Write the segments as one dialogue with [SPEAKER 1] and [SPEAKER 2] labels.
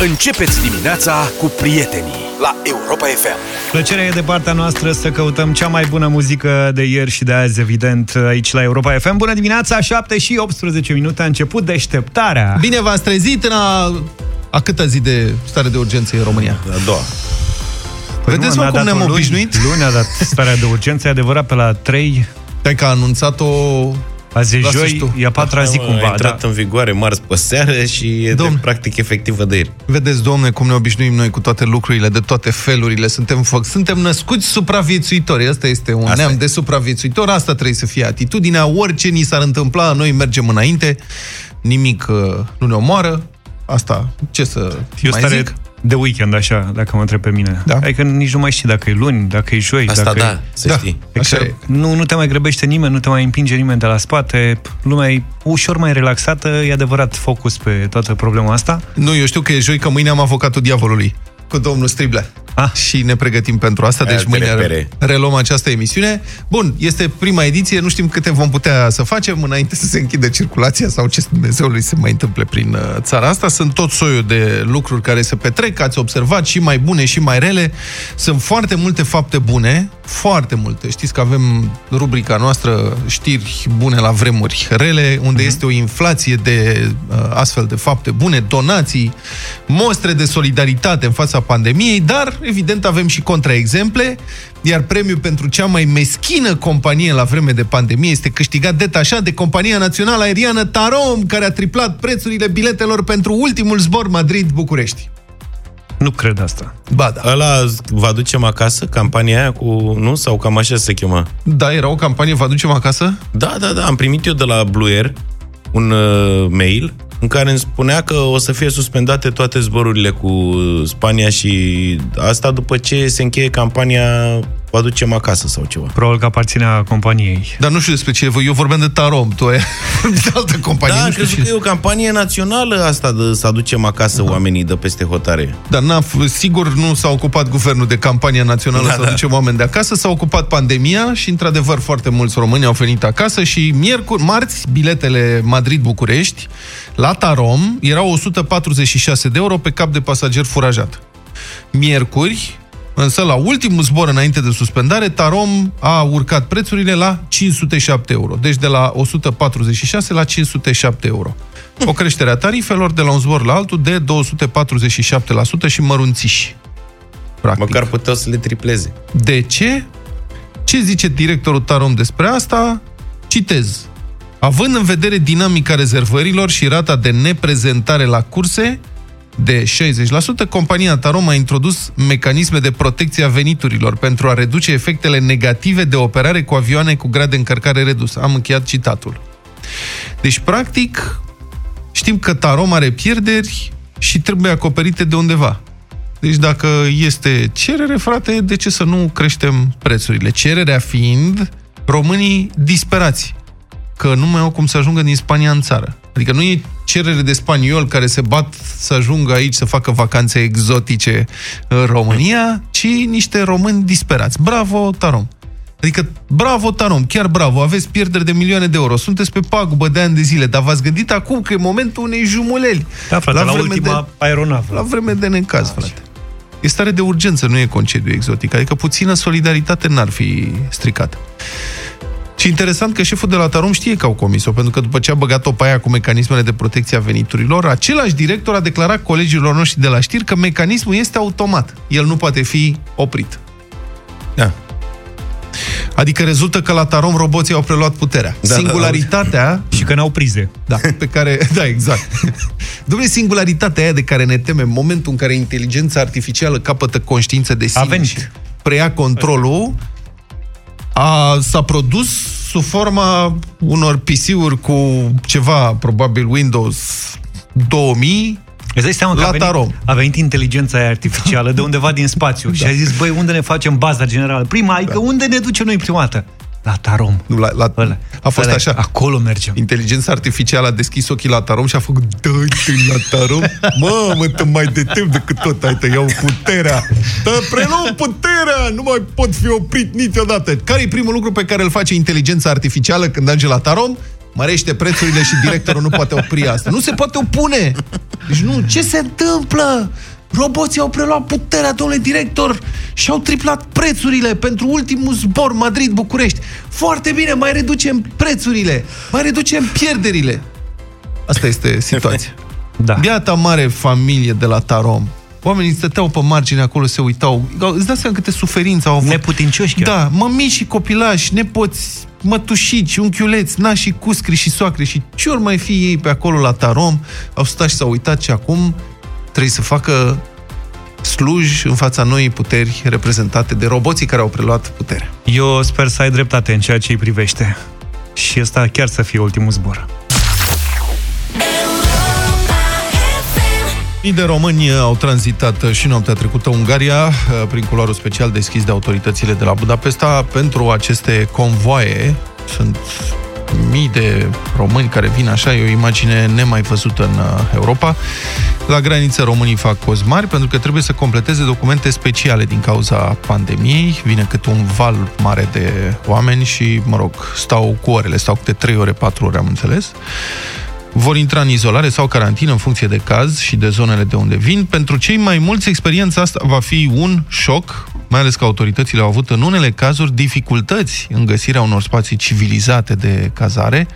[SPEAKER 1] Începeți dimineața cu prietenii la Europa FM.
[SPEAKER 2] Plăcerea e de partea noastră să căutăm cea mai bună muzică de ieri și de azi, evident, aici la Europa FM. Bună dimineața, 7 și 18 minute, a început deșteptarea.
[SPEAKER 3] Bine v-ați trezit în a... A câta zi de stare de urgență în România?
[SPEAKER 4] A doua.
[SPEAKER 3] Păi Vedeți,
[SPEAKER 2] nu,
[SPEAKER 3] mă,
[SPEAKER 2] n-a
[SPEAKER 3] cum
[SPEAKER 2] dat-o
[SPEAKER 3] ne-am
[SPEAKER 2] luni.
[SPEAKER 3] obișnuit?
[SPEAKER 2] Luni a dat starea de urgență, e adevărat, pe la 3,
[SPEAKER 3] Stai că a anunțat-o...
[SPEAKER 2] azi e
[SPEAKER 3] Lasă-și
[SPEAKER 2] joi,
[SPEAKER 3] tu.
[SPEAKER 2] e a patra zi
[SPEAKER 4] a
[SPEAKER 2] cumva.
[SPEAKER 4] intrat
[SPEAKER 2] Da.
[SPEAKER 4] în vigoare marți pe seară și e
[SPEAKER 3] Domn.
[SPEAKER 4] de, practic efectivă de ieri.
[SPEAKER 3] Vedeți, domne, cum ne obișnuim noi cu toate lucrurile, de toate felurile. Suntem, fă- suntem născuți supraviețuitori. Asta este un
[SPEAKER 4] Asta
[SPEAKER 3] neam
[SPEAKER 4] e.
[SPEAKER 3] de supraviețuitori. Asta trebuie să fie atitudinea. Orice ni s-ar întâmpla, noi mergem înainte. Nimic uh, nu ne omoară. Asta, ce să
[SPEAKER 2] E o
[SPEAKER 3] mai
[SPEAKER 2] stare
[SPEAKER 3] zic?
[SPEAKER 2] De weekend, așa, dacă mă întreb pe mine.
[SPEAKER 3] Da.
[SPEAKER 2] Adică nici nu mai știi dacă e luni, dacă e joi,
[SPEAKER 4] Asta
[SPEAKER 2] dacă
[SPEAKER 4] da,
[SPEAKER 2] e...
[SPEAKER 4] să
[SPEAKER 3] Da.
[SPEAKER 4] știi.
[SPEAKER 3] Așa
[SPEAKER 2] Adică
[SPEAKER 3] e.
[SPEAKER 2] nu, nu te mai grăbește nimeni, nu te mai împinge nimeni de la spate, lumea e ușor mai relaxată, e adevărat focus pe toată problema asta.
[SPEAKER 3] Nu, eu știu că e joi, că mâine am avocatul diavolului cu domnul Striblea.
[SPEAKER 2] Ah.
[SPEAKER 3] Și ne pregătim pentru asta, deci
[SPEAKER 4] Alte
[SPEAKER 3] mâine
[SPEAKER 4] repere.
[SPEAKER 3] reluăm această emisiune. Bun, este prima ediție, nu știm câte vom putea să facem înainte să se închidă circulația sau ce Dumnezeului se mai întâmple prin uh, țara asta. Sunt tot soiul de lucruri care se petrec, ați observat, și mai bune și mai rele. Sunt foarte multe fapte bune, foarte multe. Știți că avem rubrica noastră știri bune la vremuri rele, unde
[SPEAKER 2] Mhm.
[SPEAKER 3] este o inflație de uh, astfel de fapte bune, donații, mostre de solidaritate în fața pandemiei, dar evident avem și contraexemple, iar premiul pentru cea mai meschină companie la vreme de pandemie este câștigat detașat de compania națională aeriană Tarom, care a triplat prețurile biletelor pentru ultimul zbor Madrid-București.
[SPEAKER 2] Nu cred asta.
[SPEAKER 3] Ba da.
[SPEAKER 4] Ăla vă aducem acasă, campania aia cu... Nu? Sau cam așa se chema?
[SPEAKER 3] Da, era o campanie, vă aducem acasă?
[SPEAKER 4] Da, da, da, am primit eu de la Blue Air un uh, mail în care îmi spunea că o să fie suspendate toate zborurile cu Spania și asta după ce se încheie campania vă aducem acasă sau ceva.
[SPEAKER 2] Probabil că aparținea companiei.
[SPEAKER 3] Dar nu știu despre ce, eu vorbeam de Tarom, tu ai de altă companie.
[SPEAKER 4] Da,
[SPEAKER 3] nu
[SPEAKER 4] am
[SPEAKER 3] știu
[SPEAKER 4] crezut
[SPEAKER 3] ce-
[SPEAKER 4] că e o campanie națională asta de să aducem acasă oamenii de peste hotare.
[SPEAKER 3] Dar n-a, f- sigur nu s-a ocupat guvernul de campania națională
[SPEAKER 4] Da,
[SPEAKER 3] să
[SPEAKER 4] da.
[SPEAKER 3] aducem oameni de acasă, s-a ocupat pandemia și, într-adevăr, foarte mulți români au venit acasă și miercuri, marți, biletele Madrid-București la Tarom erau 146 de euro pe cap de pasager furajat. Miercuri, însă la ultimul zbor înainte de suspendare, Tarom a urcat prețurile la 507 euro. Deci de la 146 la 507 euro. O creștere a tarifelor de la un zbor la altul de 247% și mărunțiși. Practic.
[SPEAKER 4] Măcar puteau să le tripleze.
[SPEAKER 3] De ce? Ce zice directorul Tarom despre asta? Citez. Având în vedere dinamica rezervărilor și rata de neprezentare la curse de 60%, compania Tarom a introdus mecanisme de protecție a veniturilor pentru a reduce efectele negative de operare cu avioane cu grad de încărcare redus. Am încheiat citatul. Deci, practic, știm că Tarom are pierderi și trebuie acoperite de undeva. Deci dacă este cerere, frate, de ce să nu creștem prețurile? Cererea fiind românii disperați, că nu mai au cum să ajungă din Spania în țară. Adică nu e cerere de spaniol care se bat să ajungă aici să facă vacanțe exotice în România, ci niște români disperați. Bravo, Tarom! Adică, bravo, Tarom, chiar bravo, aveți pierderi de milioane de euro, sunteți pe pagubă de ani de zile, dar v-ați gândit acum că e momentul unei jumuleli.
[SPEAKER 2] Da, frate, la, la
[SPEAKER 3] vreme
[SPEAKER 2] ultima
[SPEAKER 3] de-
[SPEAKER 2] aeronavă.
[SPEAKER 3] la vreme de necaz, frate. E stare de urgență, nu e concediu exotic. Adică puțină solidaritate n-ar fi stricat. Și interesant că șeful de la Tarom știe că au comis-o, pentru că după ce a băgat-o pe aia cu mecanismele de protecție a veniturilor, același director a declarat colegilor noștri de la știri că mecanismul este automat. El nu poate fi oprit.
[SPEAKER 4] Da.
[SPEAKER 3] Adică rezultă că la Tarom roboții au preluat puterea.
[SPEAKER 4] Da, da,
[SPEAKER 3] Singularitatea
[SPEAKER 2] Și că n-au prize.
[SPEAKER 3] da, pe care, da, exact. Dom'le, singularitatea aia de care ne temem, momentul în care inteligența artificială capătă conștiință de sine
[SPEAKER 2] A venit.
[SPEAKER 3] și preia controlul, a, s-a produs sub forma unor PC-uri cu ceva, probabil Windows 2000,
[SPEAKER 2] Îți dai seama că
[SPEAKER 3] La
[SPEAKER 2] a venit,
[SPEAKER 3] Tarom.
[SPEAKER 2] a venit inteligența aia artificială de undeva din spațiu și a zis, băi, unde ne facem baza generală? Prima, adică unde ne ducem noi prima dată? La Tarom.
[SPEAKER 3] nu, la, la,
[SPEAKER 2] Ăla.
[SPEAKER 3] a fost
[SPEAKER 2] Ăla,
[SPEAKER 3] așa.
[SPEAKER 2] Acolo mergem.
[SPEAKER 3] Inteligența artificială a deschis ochii la Tarom și a făcut dă la Tarom. Mamă, te mai de timp decât tot ai te iau puterea. Te preluăm puterea! Nu mai pot fi oprit niciodată. Care e primul lucru pe care îl face inteligența artificială când ajunge la Tarom? mărește prețurile și directorul nu poate opri asta. Nu se poate opune! Deci nu, ce se întâmplă? Roboții au preluat puterea, domnule director, și au triplat prețurile pentru ultimul zbor Madrid-București. Foarte bine, mai reducem prețurile, mai reducem pierderile. Asta este situația.
[SPEAKER 2] Da.
[SPEAKER 3] Biata mare familie de la Tarom. Oamenii stăteau pe margine acolo, se uitau. Îți dai seama câte suferințe au avut.
[SPEAKER 2] Neputincioși chiar.
[SPEAKER 3] Da, mămici și copilași, nepoți, mătușici, unchiuleți, nași, cuscri și soacre și ce ori mai fi ei pe acolo la Tarom, au stat și s-au uitat și acum trebuie să facă sluj în fața noii puteri reprezentate de roboții care au preluat puterea.
[SPEAKER 2] Eu sper să ai dreptate în ceea ce îi privește. Și ăsta chiar să fie ultimul zbor.
[SPEAKER 3] Mii de români au tranzitat și noaptea trecută Ungaria prin culoarul special deschis de autoritățile de la Budapesta pentru aceste convoaie. Sunt mii de români care vin așa, e o imagine nemai văzută în Europa. La graniță românii fac cozi mari pentru că trebuie să completeze documente speciale din cauza pandemiei. Vine câte un val mare de oameni și, mă rog, stau cu orele, stau câte 3 ore, 4 ore, am înțeles vor intra în izolare sau carantină în funcție de caz și de zonele de unde vin. Pentru cei mai mulți, experiența asta va fi un șoc, mai ales că autoritățile au avut în unele cazuri dificultăți în găsirea unor spații civilizate de cazare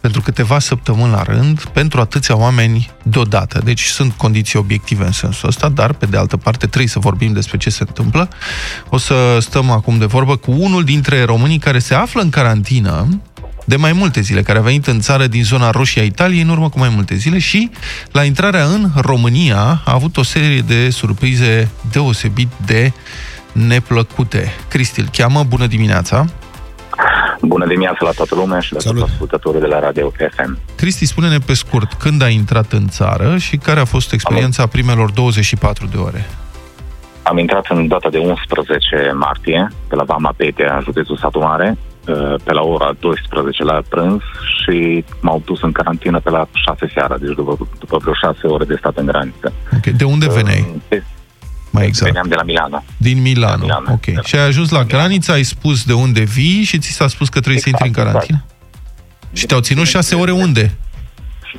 [SPEAKER 3] pentru câteva săptămâni la rând, pentru atâția oameni deodată. Deci sunt condiții obiective în sensul ăsta, dar pe de altă parte trebuie să vorbim despre ce se întâmplă. O să stăm acum de vorbă cu unul dintre românii care se află în carantină de mai multe zile, care a venit în țară din zona roșie a Italiei în urmă cu mai multe zile și la intrarea în România a avut o serie de surprize deosebit de neplăcute. Cristi îl cheamă, bună dimineața!
[SPEAKER 5] Bună dimineața la toată lumea și la Salut. toți ascultătorii de la Radio FM.
[SPEAKER 3] Cristi, spune-ne pe scurt, când ai intrat în țară și care a fost experiența Am... primelor 24 de ore?
[SPEAKER 5] Am intrat în data de 11 martie, pe la Vama Petea, județul Satu Mare, Uh, pe la ora 12 la prânz și m-au dus în carantină pe la 6 seara, deci după, după vreo 6 ore de stat în graniță.
[SPEAKER 3] Okay. De unde veneai? Uh, de, mai exact.
[SPEAKER 5] Veneam de la Milano.
[SPEAKER 3] Din Milano, Milano. ok. Da. Și ai ajuns la graniță, ai spus de unde vii și ți s-a spus că trebuie exact, să intri în exact, carantină? Exact. Și te-au ținut 6 ore unde?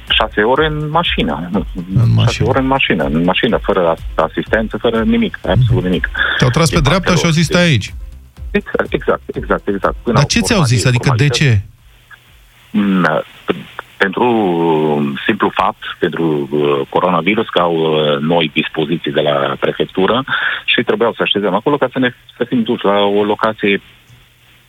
[SPEAKER 5] 6 ore în mașină.
[SPEAKER 3] În mașină.
[SPEAKER 5] ore în mașină, în mașină, fără asistență, fără nimic, absolut nimic.
[SPEAKER 3] Te-au tras pe dreapta și au zis stai aici.
[SPEAKER 5] Exact, exact, exact. exact.
[SPEAKER 3] Dar ce ți-au zis? Adică de ce?
[SPEAKER 5] Mm, pentru simplu fapt, pentru uh, coronavirus, că au uh, noi dispoziții de la prefectură și trebuiau să așezăm acolo ca să ne să fim duși la o locație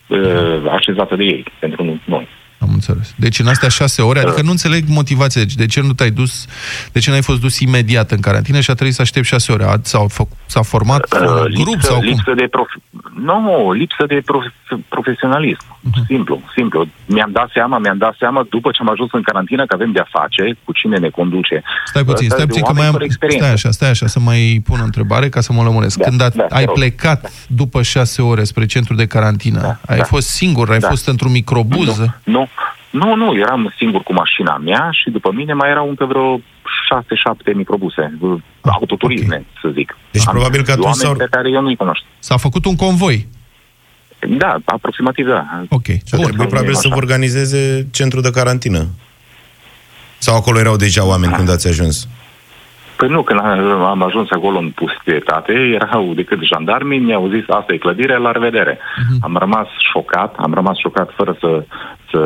[SPEAKER 5] uh, așezată de ei, pentru noi.
[SPEAKER 3] Am înțeles. Deci în astea șase ore, adică nu înțeleg motivația. Deci de ce nu te-ai dus, de ce n-ai fost dus imediat în carantină și a trebuit să aștepți șase ore? S-a, s-a format uh, un lipsă, grup sau
[SPEAKER 5] lipsă
[SPEAKER 3] cum?
[SPEAKER 5] De prof... Nu, lipsă de prof- profesionalism. Uh-huh. Simplu, simplu. Mi-am dat seama, mi-am dat seama după ce am ajuns în carantină că avem de-a face cu cine ne conduce.
[SPEAKER 3] Stai puțin, stai puțin, că mai am... Stai așa, stai așa, să mai pun o întrebare ca să mă lămuresc. Da, Când a, da, ai plecat da. după șase ore spre centru de carantină, da, ai da. fost singur, ai da. fost într-un microbuz?
[SPEAKER 5] Nu, nu. Nu, nu, eram singur cu mașina mea și după mine mai erau încă vreo 6-7 microbuse, ah, autoturisme, okay. să zic.
[SPEAKER 3] Deci Am probabil că atunci
[SPEAKER 5] s-au... pe care eu nu-i cunosc.
[SPEAKER 3] S-a făcut un convoi.
[SPEAKER 5] Da, aproximativ da.
[SPEAKER 3] Ok.
[SPEAKER 4] Bun, trebuie probabil să vă organizeze centru de carantină. Sau acolo erau deja oameni da. când ați ajuns?
[SPEAKER 5] Păi nu, când am ajuns acolo în pustietate, erau decât jandarmii, mi-au zis, asta e clădire, la revedere. Uh-huh. Am rămas șocat, am rămas șocat fără să, să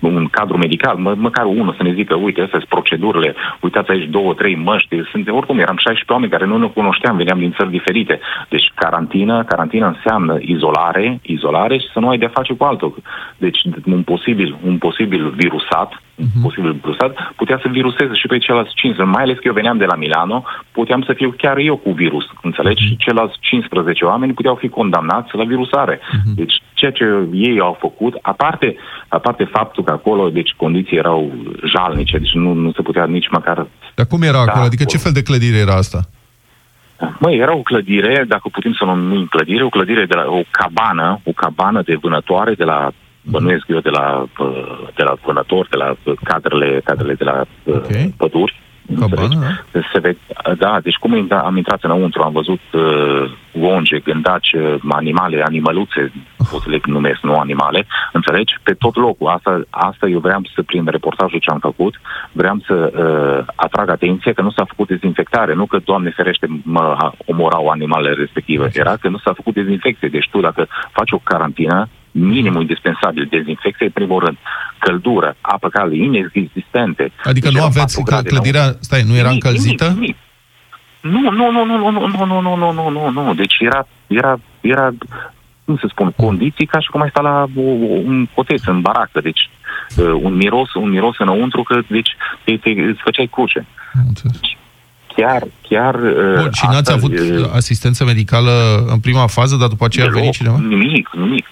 [SPEAKER 5] un cadru medical, mă, măcar unul să ne zică, uite, astea sunt procedurile, uitați aici două, trei măști, sunt, oricum eram 16 oameni care nu ne cunoșteam, veneam din țări diferite. Deci carantină, carantină înseamnă izolare, izolare și să nu ai de face cu altul. Deci un posibil, un posibil virusat, uh-huh. un mhm. posibil virusat, putea să viruseze și pe ceilalți 15, mai ales că eu veneam de la Milano, puteam să fiu chiar eu cu virus, înțelegi? Uh-huh. Și ceilalți 15 oameni puteau fi condamnați la virusare. Uh-huh. Deci ceea ce ei au făcut, aparte, aparte faptul că acolo, deci, condiții erau jalnice, deci nu, nu se putea nici măcar...
[SPEAKER 3] Dar cum era da, acolo? Adică ce fel de clădire era asta?
[SPEAKER 5] Măi, era o clădire, dacă putem să numim clădire, o clădire de la o cabană, o cabană de vânătoare de la bănuiesc eu de la, de la vânători, de la cadrele, cadrele de la okay. păduri,
[SPEAKER 3] Cabană, da?
[SPEAKER 5] Se ve- da, deci cum intra- am intrat înăuntru, am văzut uh, onge, gândaci, uh, animale, animăluțe, pot să le numesc, nu animale, înțelegi? Pe tot locul. Asta, asta eu vreau să, prin reportajul ce am făcut, vreau să uh, atrag atenție că nu s-a făcut dezinfectare, nu că, Doamne ferește, mă omorau animalele respective. Era că nu s-a făcut dezinfecție. Deci tu, dacă faci o carantină, minimul indispensabil, dezinfecție, în primul rând, căldură, apă caldă, inexistente.
[SPEAKER 3] Adică
[SPEAKER 5] Deci
[SPEAKER 3] nu
[SPEAKER 5] erau
[SPEAKER 3] aveți
[SPEAKER 5] patru grade
[SPEAKER 3] clădirea, stai, nu era
[SPEAKER 5] Nimic,
[SPEAKER 3] încălzită?
[SPEAKER 5] nimic, nimic. Nu, nu, nu, nu, nu, nu, nu, nu, nu, nu, nu, nu, nu. Deci era, era, era, cum să spun, condiții ca și cum ai sta la o, un coteț în baracă. Deci uh, un miros, un miros înăuntru că deci te, te, îți făceai cruce.
[SPEAKER 3] Am înțeles.
[SPEAKER 5] Chiar, chiar... uh,
[SPEAKER 3] Bun, și n-ați
[SPEAKER 5] asta,
[SPEAKER 3] avut
[SPEAKER 5] uh,
[SPEAKER 3] asistență medicală în prima fază, dar după aceea a venit
[SPEAKER 5] Deloc,
[SPEAKER 3] cineva?
[SPEAKER 5] Nimic, nimic.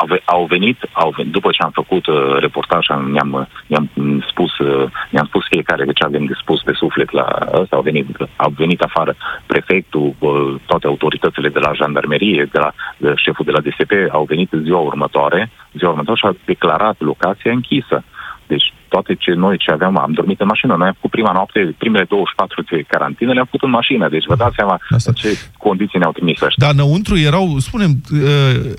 [SPEAKER 5] Au, ve- au venit, au venit, după ce am făcut uh, reportaj, am, ne-am, uh, ne-am mm, spus, uh, ne-am spus fiecare de ce avem de spus pe suflet la ăsta, au venit, au venit afară prefectul, uh, toate autoritățile de la jandarmerie, de la de șeful de la DSP, au venit în ziua următoare, ziua următoare și au declarat locația închisă. Deci toate ce noi ce aveam, am dormit în mașină. Noi am făcut prima noapte, primele 24 de carantină le-am făcut în mașină. Deci vă dați seama
[SPEAKER 3] Asta.
[SPEAKER 5] ce condiții ne-au trimis ăștia.
[SPEAKER 3] Dar înăuntru erau, spunem, uh,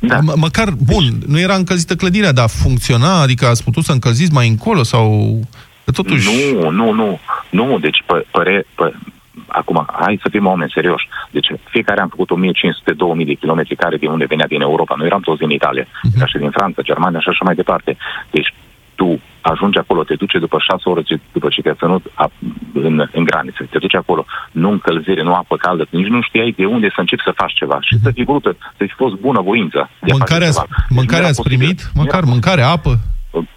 [SPEAKER 5] Da.
[SPEAKER 3] m- măcar, bun, nu era încălzită clădirea, dar funcționa, adică ați putut să încălziți mai încolo sau... Că totuși...
[SPEAKER 5] Nu, nu, nu. Nu, deci pă, păre, pă, acum, hai să fim oameni serioși. Deci fiecare am făcut 1500-2000 de kilometri care de unde venea din Europa. Noi eram toți din Italia,
[SPEAKER 3] Mhm.
[SPEAKER 5] uh-huh. și din Franța, Germania și așa mai departe. Deci tu ajungi acolo, te duce după șase ore ce- după ce te-a ținut a, în, în graniță, te duci acolo, nu încălzire, nu apă caldă, nici nu știai de unde să începi să faci ceva și să fi vrut, să fi fost bună voință. de a face
[SPEAKER 3] Mâncare ați,
[SPEAKER 5] ceva. Deci nu
[SPEAKER 3] mâncare
[SPEAKER 5] era
[SPEAKER 3] ați
[SPEAKER 5] posibil.
[SPEAKER 3] primit?
[SPEAKER 5] Nu
[SPEAKER 3] Măcar
[SPEAKER 5] era
[SPEAKER 3] mâncare, apă?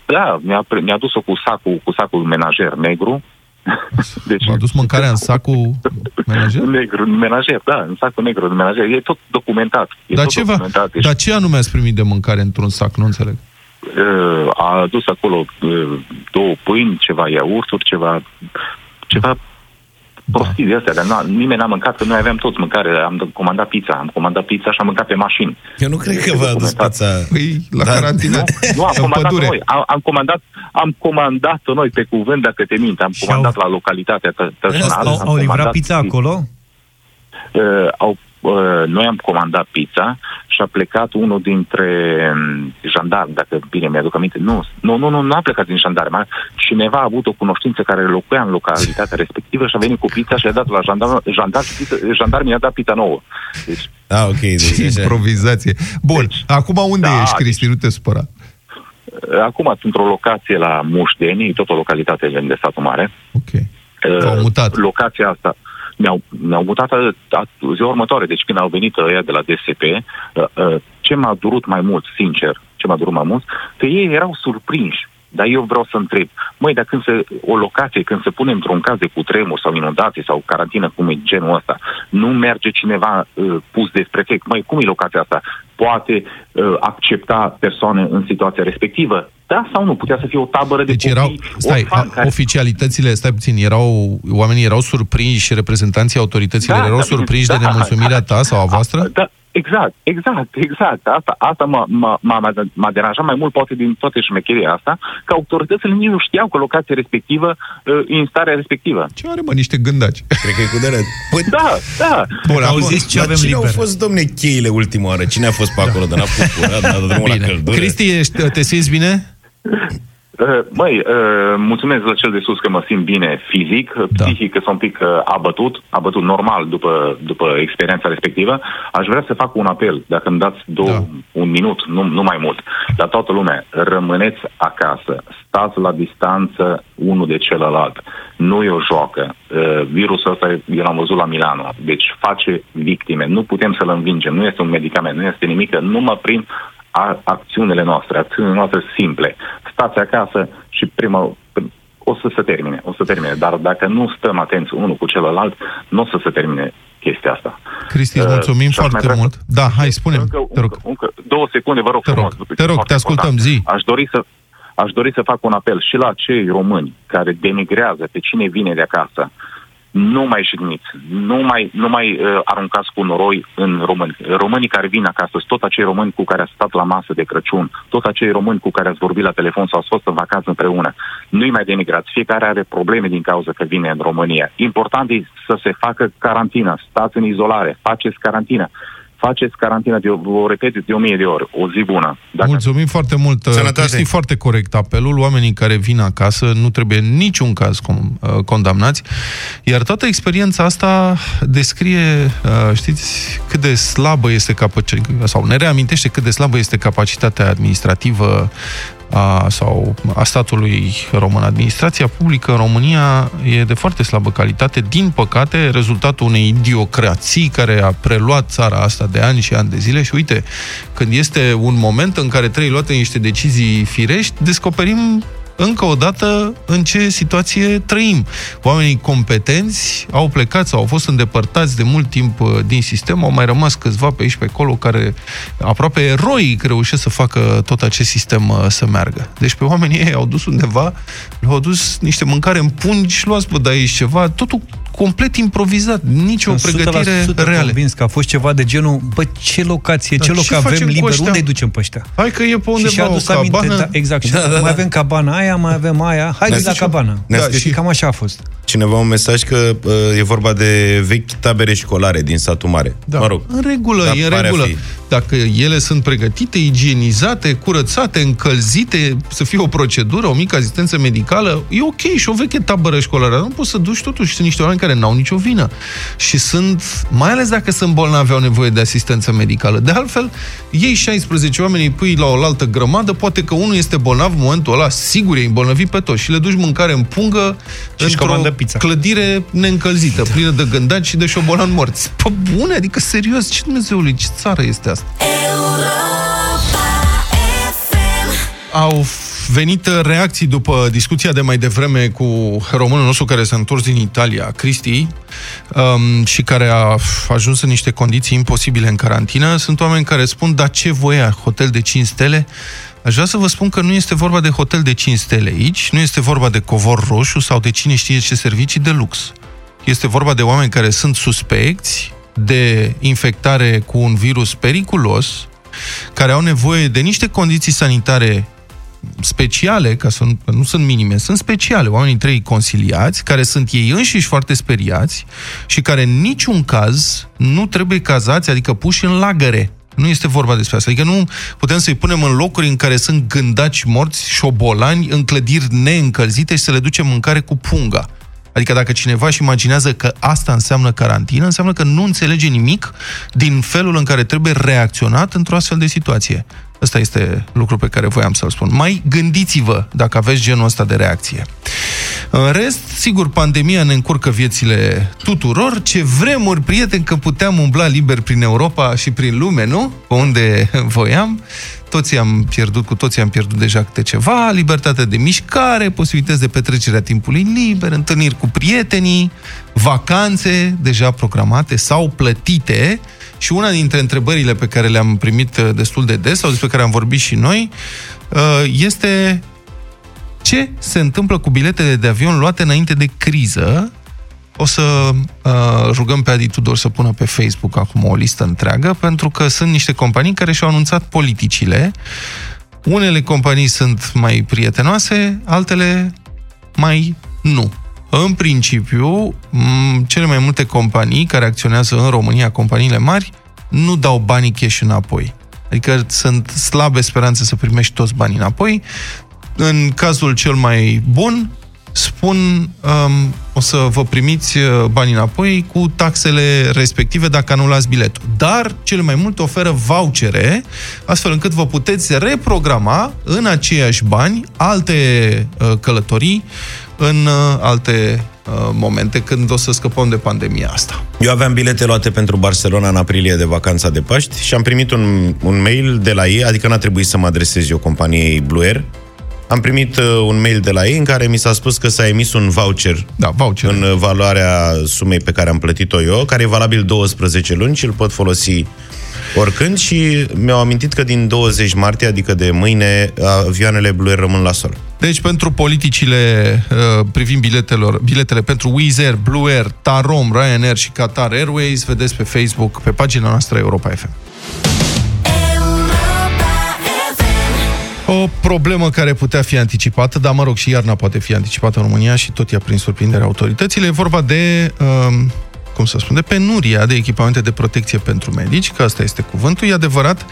[SPEAKER 5] da, mi-a, pre- mi-a dus-o cu sacul, cu sacul menajer negru. deci,
[SPEAKER 3] V-a dus mâncarea în sacul menajer?
[SPEAKER 5] Negru, în menajer, da, în sacul negru de menajer. E tot documentat. E
[SPEAKER 3] Dar
[SPEAKER 5] tot
[SPEAKER 3] ce, va,
[SPEAKER 5] documentat. Deci,
[SPEAKER 3] dar ce anume ați primit de mâncare într-un sac? Nu înțeleg.
[SPEAKER 5] Uh, a adus acolo uh, două pâini, ceva iaurturi, ceva, ceva prostii de astea, dar na, nimeni n-a mâncat, că noi aveam toți mâncare. Am comandat pizza, am comandat pizza și am mâncat pe mașini.
[SPEAKER 4] Eu nu cred că v-a adus
[SPEAKER 5] Documentat.
[SPEAKER 4] pizza...
[SPEAKER 3] Păi, la
[SPEAKER 4] Da.
[SPEAKER 3] carantină.
[SPEAKER 5] Nu, am
[SPEAKER 3] în
[SPEAKER 5] comandat
[SPEAKER 3] pădure.
[SPEAKER 5] noi. Am, am comandat, am comandat noi pe cuvânt, dacă te mint. Am
[SPEAKER 2] Și
[SPEAKER 5] comandat
[SPEAKER 2] au-
[SPEAKER 5] la localitatea tă- Tășnal.
[SPEAKER 2] Au,
[SPEAKER 5] am
[SPEAKER 2] au livrat
[SPEAKER 5] comandat
[SPEAKER 2] pizza
[SPEAKER 5] pi-
[SPEAKER 2] acolo?
[SPEAKER 5] uh, au, uh, noi am comandat pizza și a plecat unul dintre um, jandarmi, dacă bine mi-aduc aminte. Nu, nu, nu, nu, nu a plecat din jandarmi. a- Cineva a avut o cunoștință care locuia în localitatea respectivă și a venit cu pizza și a dat la jandarm, jandarm și pizza, jandarmii i-a dat pizza nouă. Deci,
[SPEAKER 4] Ah, ok. Deci
[SPEAKER 3] Ce
[SPEAKER 4] așa.
[SPEAKER 3] improvizație. Bun, acum unde
[SPEAKER 5] da,
[SPEAKER 3] ești, Cristi? Nu te supăra.
[SPEAKER 5] uh, acum sunt într-o locație la Mușteni, tot o localitate de satul mare.
[SPEAKER 3] Ok.
[SPEAKER 5] Uh,
[SPEAKER 3] Te-au mutat.
[SPEAKER 5] Locația asta mi-au, mi-au mutat a, a, ziua următoare, deci când au venit ăia de la DSP, uh, uh, ce m-a durut mai mult, sincer, ce m-a durut mai mult, că ei erau surprinși. Dar eu vreau să întreb, măi, dar când se, o locație, când se pune într-un caz de cutremur sau inundație sau carantină, cum e genul ăsta, nu merge cineva uh, pus de prefect, măi, cum e locația asta? Poate uh, accepta persoane în situația respectivă? Da sau nu? Putea să fie o tabără de
[SPEAKER 3] Deci
[SPEAKER 5] copii,
[SPEAKER 3] erau, stai,
[SPEAKER 5] orfani care-
[SPEAKER 3] oficialitățile, stai puțin, erau, oamenii erau surprinși, reprezentanții autorităților
[SPEAKER 5] Da,
[SPEAKER 3] erau
[SPEAKER 5] da,
[SPEAKER 3] surprinși de
[SPEAKER 5] da,
[SPEAKER 3] nemulțumirea ta sau a voastră?
[SPEAKER 5] Da, exact, exact, exact. Asta, asta m-a, m-a, m-a, m-a deranjat mai mult, poate din toate șmecheria asta, că autoritățile nici nu știau că locația respectivă uh, e în starea respectivă.
[SPEAKER 3] Ce are, mă, niște gândaci?
[SPEAKER 4] Cred că e cu de Păi,
[SPEAKER 5] Da, da.
[SPEAKER 3] Bun, acum-
[SPEAKER 2] Auziți ce
[SPEAKER 4] Dar
[SPEAKER 2] avem
[SPEAKER 4] cine
[SPEAKER 2] liber?
[SPEAKER 4] au fost, domne, cheile ultima oară? Cine a fost pe acolo? De n-a pus curat, n-a dat drumul la
[SPEAKER 3] Bine.
[SPEAKER 4] căldură?
[SPEAKER 3] Cristi, ești, te simți bine?
[SPEAKER 5] Uh, Măi, uh, mulțumesc la cel de sus că mă simt bine fizic,
[SPEAKER 3] Da.
[SPEAKER 5] psihic că sunt un pic uh, abătut, abătut normal după, după experiența respectivă. Aș vrea să fac un apel, dacă îmi dați două,
[SPEAKER 3] Da.
[SPEAKER 5] un minut, nu, nu mai mult, la toată lumea, rămâneți acasă, stați la distanță unul de celălalt. Nu e o joacă. Uh, virusul ăsta eu l-am văzut la Milano, deci face victime. Nu putem să-l învingem, nu este un medicament, nu este nimic, numai prin a, acțiunile noastre, acțiunile noastre simple. Stați acasă și prima, o să se termine, o să termine. Dar dacă nu stăm atenți unul cu celălalt, nu o să se termine chestia asta.
[SPEAKER 3] Cristi, îți
[SPEAKER 5] Uh,
[SPEAKER 3] mulțumim
[SPEAKER 5] și aș mai
[SPEAKER 3] foarte
[SPEAKER 5] vrea-
[SPEAKER 3] mult. Da, hai, spune
[SPEAKER 5] Încă,
[SPEAKER 3] te rog.
[SPEAKER 5] încă, încă două secunde, vă rog
[SPEAKER 3] Te rog,
[SPEAKER 5] frumos. după-
[SPEAKER 3] te rog,
[SPEAKER 5] foarte
[SPEAKER 3] te ascultăm,
[SPEAKER 5] important.
[SPEAKER 3] zi.
[SPEAKER 5] Aș dori să Aș dori să fac un apel și la cei români care denigrează pe cine vine de acasă. Nu mai jigniți, nu mai, nu mai uh, aruncați cu noroi în români. Românii care vin acasă, tot acei români cu care ați stat la masă de Crăciun, tot acei români cu care ați vorbit la telefon sau ați fost în vacanță împreună, nu-i mai denigrați. Fiecare are probleme din cauza că vine în România. Important e să se facă carantină, stați în izolare, faceți carantină faceți carantină, de, o repet de o mie de ori, o zi bună.
[SPEAKER 3] Dacă... Mulțumim foarte mult. Este foarte corect apelul. Oamenii care vin acasă nu trebuie în niciun caz com- uh, condamnați. Iar toată experiența asta descrie, uh, știți, cât de slabă este capacitatea, sau ne reamintește cât de slabă este capacitatea administrativă a, sau a statului român. Administrația publică în România e de foarte slabă calitate, din păcate, rezultatul unei idiocrații care a preluat țara asta de ani și ani de zile și uite, când este un moment în care trebuie luate niște decizii firești, descoperim încă o dată în ce situație trăim. Oamenii competenți au plecat sau au fost îndepărtați de mult timp uh, din sistem, au mai rămas câțiva pe aici pe acolo care aproape eroi reușesc să facă tot acest sistem uh, să meargă. Deci pe oamenii ei au dus undeva, le-au dus niște mâncare în pungi și luați bă de aici ceva, totul complet improvizat, nicio Sunt pregătire reală.
[SPEAKER 2] convins că a fost ceva de genul, bă, ce locație, ce da, loc ce avem liber, unde îi ducem pe ăștia?
[SPEAKER 3] Hai că e pe undeva o cabană. Aminte,
[SPEAKER 2] da, exact, da, da, da. mai avem cabana aia, mai avem aia, hai la cabana. Da, și cam așa a fost.
[SPEAKER 4] Cineva un mesaj că uh, e vorba de vechi tabere școlare din satul mare.
[SPEAKER 3] Da.
[SPEAKER 4] Mă rog.
[SPEAKER 3] În regulă, da, e în regulă. Fi. Dacă ele sunt pregătite, igienizate, curățate, încălzite, să fie o procedură, o mică asistență medicală, e ok și o veche tabără școlară. Nu poți să duci totuși, sunt niște oameni care n-au nicio vină. Și sunt, mai ales dacă sunt bolnavi, au nevoie de asistență medicală. De altfel, ei 16 oameni îi pui la o altă grămadă, poate că unul este bolnav în momentul ăla, sigur e îmbolnăvit pe toți și le duci mâncare în pungă și într-o pizza. clădire neîncălzită, plină de gândaci și de șobolan morți. Pă bune, adică serios, ce Dumnezeului, ce țară este asta? Au venit reacții după discuția de mai devreme cu românul nostru care s-a întors din Italia, Cristi, um, și care a ajuns în niște condiții imposibile în carantină. Sunt oameni care spun, dar ce voia, hotel de 5 stele? Aș vrea să vă spun că nu este vorba de hotel de 5 stele aici, nu este vorba de covor roșu sau de cine știe ce servicii de lux. Este vorba de oameni care sunt suspecți de infectare cu un virus periculos, care au nevoie de niște condiții sanitare speciale, ca să nu, nu sunt minime, sunt speciale, oamenii trei conciliați, care sunt ei înșiși foarte speriați și care în niciun caz nu trebuie cazați, adică puși în lagăre. Nu este vorba despre asta. Adică nu putem să-i punem în locuri în care sunt gândaci morți, șobolani, în clădiri neîncălzite și să le ducem mâncare cu punga. Adică dacă cineva își imaginează că asta înseamnă carantină, înseamnă că nu înțelege nimic din felul în care trebuie reacționat într-o astfel de situație. Ăsta este lucru pe care voiam să-l spun. Mai gândiți-vă dacă aveți genul ăsta de reacție. În rest, sigur, pandemia ne încurcă viețile tuturor. Ce vremuri, prieteni, că puteam umbla liber prin Europa și prin lume, nu? Pe unde voiam. Toți am pierdut, cu toții am pierdut deja câte ceva, libertatea de mișcare, posibilități de petrecere a timpului liber, întâlniri cu prietenii, vacanțe deja programate sau plătite, și una dintre întrebările pe care le-am primit uh, destul de des, sau despre care am vorbit și noi, uh, este ce se întâmplă cu biletele de avion luate înainte de criză. O să uh, rugăm pe Adi Tudor să pună pe Facebook acum o listă întreagă, pentru că sunt niște companii care și-au anunțat politicile. Unele companii sunt mai prietenoase, altele mai nu. În principiu, cele mai multe companii care acționează în România, companiile mari, nu dau banii cash înapoi. Adică sunt slabe speranțe să primești toți banii înapoi. În cazul cel mai bun, spun um, o să vă primiți uh, banii înapoi cu taxele respective dacă anulați biletul. Dar, cel mai mult oferă vouchere, astfel încât vă puteți reprograma în aceiași bani alte uh, călătorii în uh, alte uh, momente când o să scăpăm de pandemia asta.
[SPEAKER 4] Eu aveam bilete luate pentru Barcelona în aprilie de vacanța de Paști și am primit un, un mail de la ei, adică n-a trebuit să mă adresez eu companiei Blue Air, am primit uh, un mail de la ei în care mi s-a spus că s-a emis un voucher,
[SPEAKER 3] da, voucher
[SPEAKER 4] în uh, valoarea sumei pe care am plătit-o eu, care e valabil 12 luni și îl pot folosi oricând și mi-au amintit că din 20 martie, adică de mâine, avioanele Blue Air rămân la sol.
[SPEAKER 3] Deci, pentru politicile uh, privind biletelor, biletele pentru Wizz Air, Blue Air, Tarom, Ryanair și Qatar Airways, vedeți pe Facebook, pe pagina noastră Europa FM. O problemă care putea fi anticipată, dar mă rog, și iarna poate fi anticipată în România și tot ea prin surprindere autoritățile, e vorba de, uh, cum să spun, de penuria de echipamente de protecție pentru medici, că asta este cuvântul. E adevărat,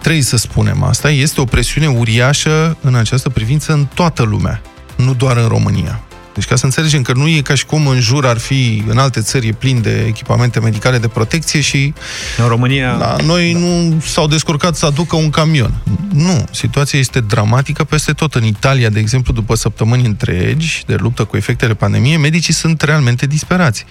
[SPEAKER 3] trebuie să spunem asta, este o presiune uriașă în această privință în toată lumea, nu doar în România. Deci ca să înțelegem că nu e ca și cum în jur ar fi, în alte țări, plin de echipamente medicale de protecție și...
[SPEAKER 2] În România...
[SPEAKER 3] La noi da. nu s-au descurcat să aducă un camion. Nu, situația este dramatică peste tot. În Italia, de exemplu, după săptămâni întregi de luptă cu efectele pandemiei, medicii sunt realmente disperați.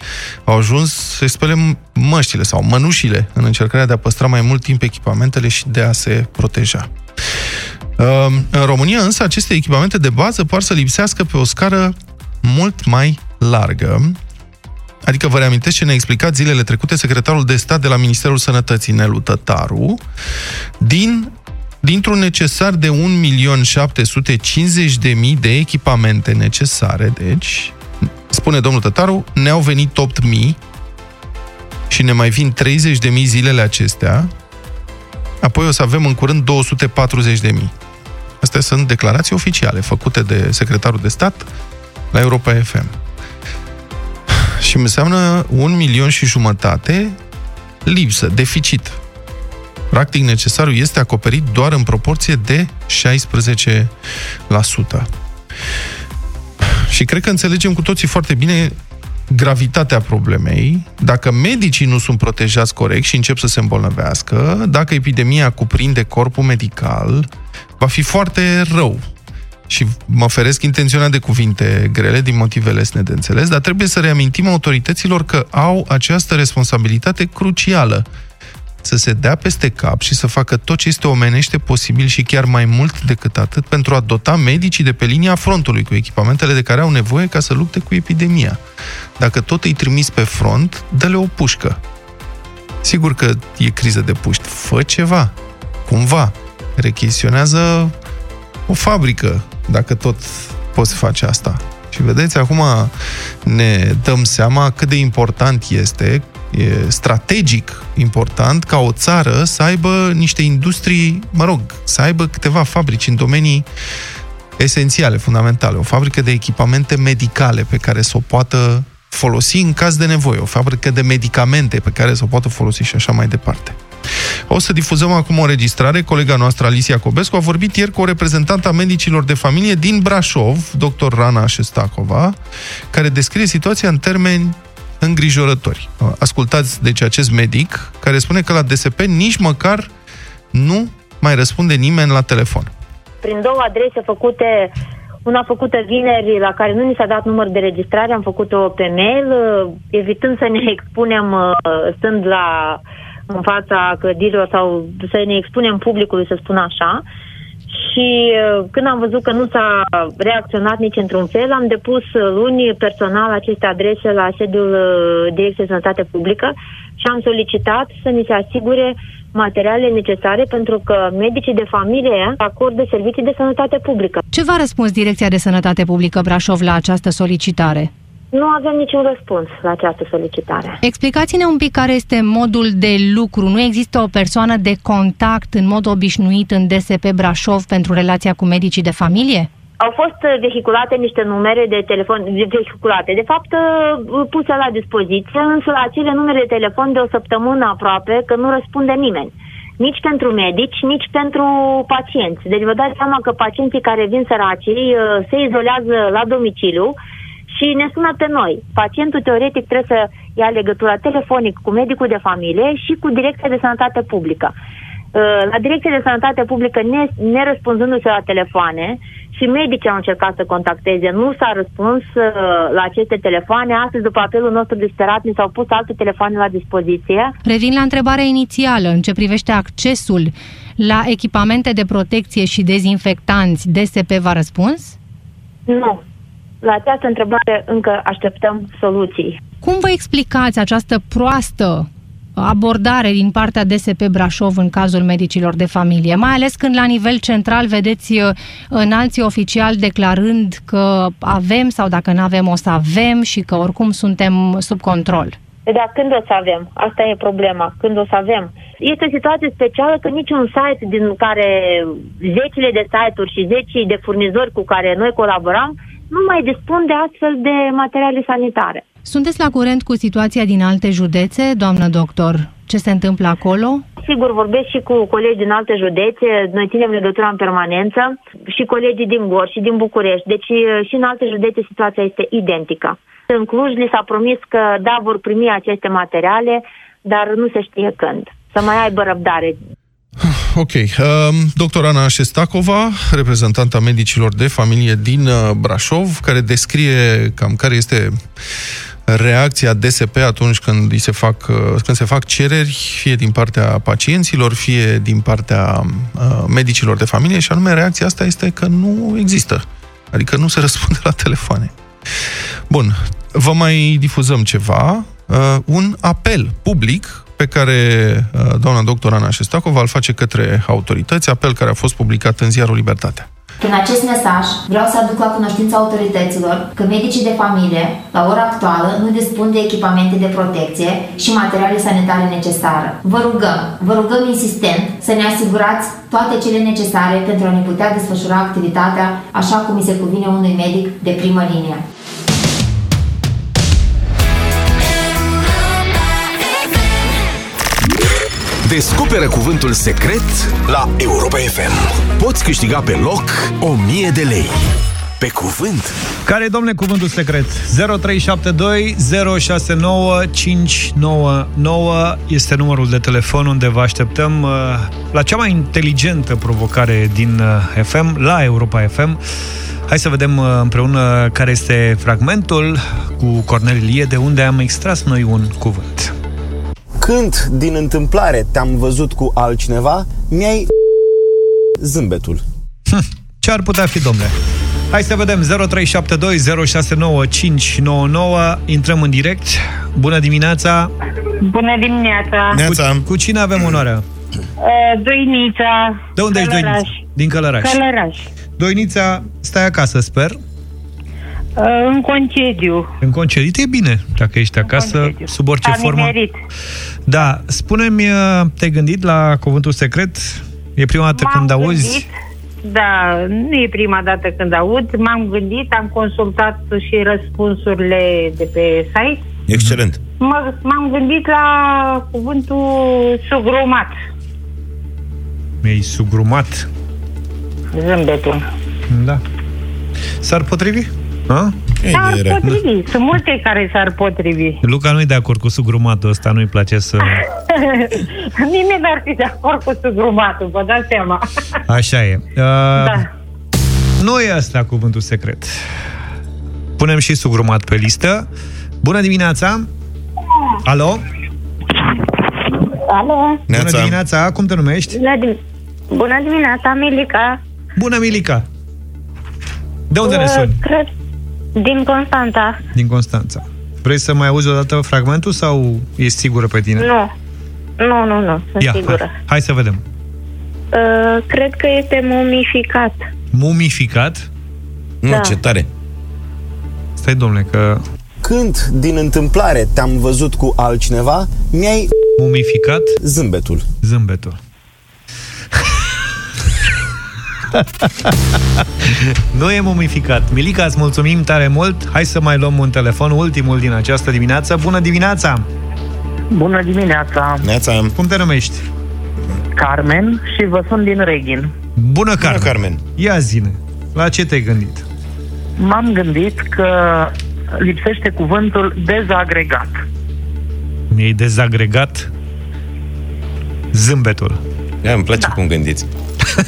[SPEAKER 3] Au ajuns să spele măștile sau mănușile în încercarea de a păstra mai mult timp echipamentele și de a se proteja. În România, însă, aceste echipamente de bază par să lipsească pe o scară mult mai largă. Adică vă reamintesc ce ne-a explicat zilele trecute secretarul de stat de la Ministerul Sănătății, Nelu Tătaru, din, dintr-un necesar de 1.750.000 de echipamente necesare, deci, spune domnul Tătaru, ne-au venit 8.000 și ne mai vin 30.000 zilele acestea, apoi o să avem în curând 240.000. Astea sunt declarații oficiale făcute de secretarul de stat la Europa FM. Și înseamnă un milion și jumătate lipsă, deficit. Practic, necesarul este acoperit doar în proporție de 16%. Și cred că înțelegem cu toții foarte bine gravitatea problemei, dacă medicii nu sunt protejați corect și încep să se îmbolnăvească, dacă epidemia cuprinde corpul medical, va fi foarte rău și mă feresc intenționat de cuvinte grele din motive lesne de înțeles, dar trebuie să reamintim autorităților că au această responsabilitate crucială să se dea peste cap și să facă tot ce este omenește posibil și chiar mai mult decât atât pentru a dota medicii de pe linia frontului cu echipamentele de care au nevoie ca să lupte cu epidemia. Dacă tot îi trimis pe front, dă-le o pușcă. Sigur că e criză de puști. Fă ceva. Cumva. Rechiziționează o fabrică dacă tot poți face asta. Și vedeți, acum ne dăm seama cât de important este, e strategic important ca o țară să aibă niște industrii, mă rog, să aibă câteva fabrici în domenii esențiale, fundamentale. O fabrică de echipamente medicale pe care să o poată folosi în caz de nevoie, o fabrică de medicamente pe care să o poată folosi și așa mai departe. O să difuzăm acum o înregistrare. Colega noastră, Alicia Cobescu, a vorbit ieri cu o reprezentantă a medicilor de familie din Brașov, dr. Rana Șestacova, care descrie situația în termeni îngrijorători. Ascultați, deci, acest medic care spune că la DSP nici măcar nu mai răspunde nimeni la telefon.
[SPEAKER 6] Prin două adrese făcute una făcută vineri, la care nu ni s-a dat număr de registrare, am făcut-o pe mail, evitând să ne expunem stând la în fața clădirilor sau să ne expunem publicului, să spun așa. Și uh, când am văzut că nu s-a reacționat nici într-un fel, am depus luni personal aceste adrese la sediul uh, Direcției Sănătate Publică și am solicitat să ni se asigure materiale necesare pentru că medicii de familie acordă servicii de sănătate publică.
[SPEAKER 7] Ce v-a răspuns Direcția de Sănătate Publică Brașov la această solicitare?
[SPEAKER 6] Nu avem niciun răspuns la această solicitare.
[SPEAKER 7] Explicați-ne un pic care este modul de lucru. Nu există o persoană de contact în mod obișnuit în DSP Brașov pentru relația cu medicii de familie?
[SPEAKER 6] Au fost vehiculate niște numere de telefon, vehiculate, de fapt puse la dispoziție, însă la acele numere de telefon de o săptămână aproape că nu răspunde nimeni. Nici pentru medici, nici pentru pacienți. Deci vă dați seama că pacienții care vin săracii se izolează la domiciliu, și ne sună pe noi. Pacientul teoretic trebuie să ia legătura telefonic cu medicul de familie și cu Direcția de Sănătate Publică. Uh, la Direcția de Sănătate Publică, nerăspunzându-se la telefoane, și medicii au încercat să contacteze. Nu s-a răspuns uh, la aceste telefoane. Astăzi, după apelul nostru disperat, mi s-au pus alte telefoane la dispoziție.
[SPEAKER 7] Revin la întrebarea inițială, în ce privește accesul la echipamente de protecție și dezinfectanți. DSP v-a răspuns?
[SPEAKER 6] Nu. La această întrebare încă așteptăm soluții.
[SPEAKER 7] Cum vă explicați această proastă abordare din partea DSP Brașov în cazul medicilor de familie, mai ales când la nivel central vedeți uh, înalții oficiali declarând că avem sau dacă nu avem o să avem și că oricum suntem sub control.
[SPEAKER 6] Dar când o să avem? Asta e problema. Când o să avem? Este o situație specială că niciun site din care zecile de site-uri și zecii de furnizori cu care noi colaborăm nu mai dispun de astfel de materiale sanitare.
[SPEAKER 7] Sunteți la curent cu situația din alte județe, doamnă doctor? Ce se întâmplă acolo?
[SPEAKER 6] Sigur, vorbesc și cu colegi din alte județe, noi ținem legătura în permanență, și colegii din Gor și din București, deci și în alte județe situația este identică. În Cluj li s-a promis că da, vor primi aceste materiale, dar nu se știe când. Să mai aibă răbdare.
[SPEAKER 3] Ok. Um, doctor Ana Șestacova, reprezentanta medicilor de familie din uh, Brașov, care descrie cam care este reacția DSP atunci când, îi se fac, uh, când se fac cereri, fie din partea pacienților, fie din partea uh, medicilor de familie, și anume reacția asta este că nu există. Adică nu se răspunde la telefoane. Bun, vă mai difuzăm ceva, uh, un apel public pe care uh, doamna doctor Ana Șestacova îl face către autorități, apel care a fost publicat în ziarul Libertatea.
[SPEAKER 8] Prin acest mesaj vreau să aduc la cunoștința autorităților că medicii de familie, la ora actuală, nu dispun de echipamente de protecție și materiale sanitare necesare. Vă rugăm, vă rugăm insistent să ne asigurați toate cele necesare pentru a ne putea desfășura activitatea așa cum îi se cuvine unui medic de primă linie.
[SPEAKER 1] Descoperă cuvântul secret la Europa FM. Poți câștiga pe loc 1000 de lei. Pe cuvânt.
[SPEAKER 2] Care e, domnule, cuvântul secret? 0372 069 599 este numărul de telefon unde vă așteptăm uh, la cea mai inteligentă provocare din uh, FM, la Europa FM. Hai să vedem uh, împreună care este fragmentul cu Cornel Ilie, de unde am extras noi un cuvânt.
[SPEAKER 9] Când, din întâmplare, te-am văzut cu altcineva, mi-ai zâmbetul.
[SPEAKER 2] Hm, ce ar putea fi, domnule? Hai să vedem 0372069599 Intrăm în direct Bună dimineața
[SPEAKER 10] Bună dimineața
[SPEAKER 4] Neața.
[SPEAKER 2] Cu, cu cine avem onoarea?
[SPEAKER 10] Uh, Doinița
[SPEAKER 2] De unde ești
[SPEAKER 10] Călăraș.
[SPEAKER 2] Doinița? Din Călăraș
[SPEAKER 10] Călăraș
[SPEAKER 2] Doinița, stai acasă, sper
[SPEAKER 10] uh, În concediu
[SPEAKER 2] În concediu, e bine Dacă ești acasă,
[SPEAKER 10] concediu.
[SPEAKER 2] sub orice
[SPEAKER 10] Am
[SPEAKER 2] formă
[SPEAKER 10] nimerit.
[SPEAKER 2] Da, spune-mi uh, Te-ai gândit la cuvântul secret? E prima dată
[SPEAKER 10] M-am
[SPEAKER 2] când auzi?
[SPEAKER 10] gândit, Da, nu e prima dată când aud M-am gândit, am consultat și răspunsurile de pe site
[SPEAKER 4] Excelent.
[SPEAKER 10] mă, M-am gândit la cuvântul sugrumat
[SPEAKER 2] Mi-ai sugrumat
[SPEAKER 10] Zâmbetul
[SPEAKER 2] Da S-ar potrivi? A?
[SPEAKER 10] S-ar
[SPEAKER 4] Era.
[SPEAKER 10] potrivi, sunt multe care s-ar potrivi
[SPEAKER 2] Luca nu-i de acord cu sugrumatul ăsta, nu-i place să...
[SPEAKER 10] Nimeni n-ar fi de acord cu sugrumatul, vă dați seama
[SPEAKER 2] Așa e. Uh,
[SPEAKER 10] Da
[SPEAKER 2] Nu e asta cuvântul secret. Punem și sugrumat pe listă. Bună dimineața! Alo?
[SPEAKER 10] Alo
[SPEAKER 2] Bună
[SPEAKER 4] Neața.
[SPEAKER 2] dimineața! Cum te numești?
[SPEAKER 10] Bună, dim- Bună dimineața, Milica.
[SPEAKER 2] Bună, Milica! De unde ne
[SPEAKER 10] Uh,
[SPEAKER 2] suni?
[SPEAKER 10] Cred, din Constanța.
[SPEAKER 2] Din Constanța. Vrei să mai auzi o dată fragmentul sau ești sigură pe tine?
[SPEAKER 10] Nu. Nu, nu, nu, sunt
[SPEAKER 2] Ia,
[SPEAKER 10] sigură.
[SPEAKER 2] hai, hai să vedem.
[SPEAKER 10] Uh, cred că este mumificat.
[SPEAKER 2] Mumificat?
[SPEAKER 4] Nu,
[SPEAKER 10] Da.
[SPEAKER 4] ce tare.
[SPEAKER 2] Stai, domnule, că
[SPEAKER 9] Când, din întâmplare, te-am văzut cu altcineva, mi-ai
[SPEAKER 2] mumificat
[SPEAKER 9] zâmbetul.
[SPEAKER 2] zâmbetul. nu e mumificat. Milica, îți mulțumim tare mult. Hai să mai luăm un telefon, ultimul din această dimineață. Bună dimineața!
[SPEAKER 11] Bună dimineața,
[SPEAKER 4] Neața.
[SPEAKER 2] Cum te numești?
[SPEAKER 11] Carmen și vă sunt din Reghin.
[SPEAKER 2] Bună, Carmen!
[SPEAKER 4] Bună, Carmen.
[SPEAKER 2] Ia zine, la ce te-ai gândit?
[SPEAKER 11] M-am gândit că lipsește cuvântul dezagregat.
[SPEAKER 2] Mi-ai dezagregat zâmbetul.
[SPEAKER 4] Ia, îmi place da. cum gândiți.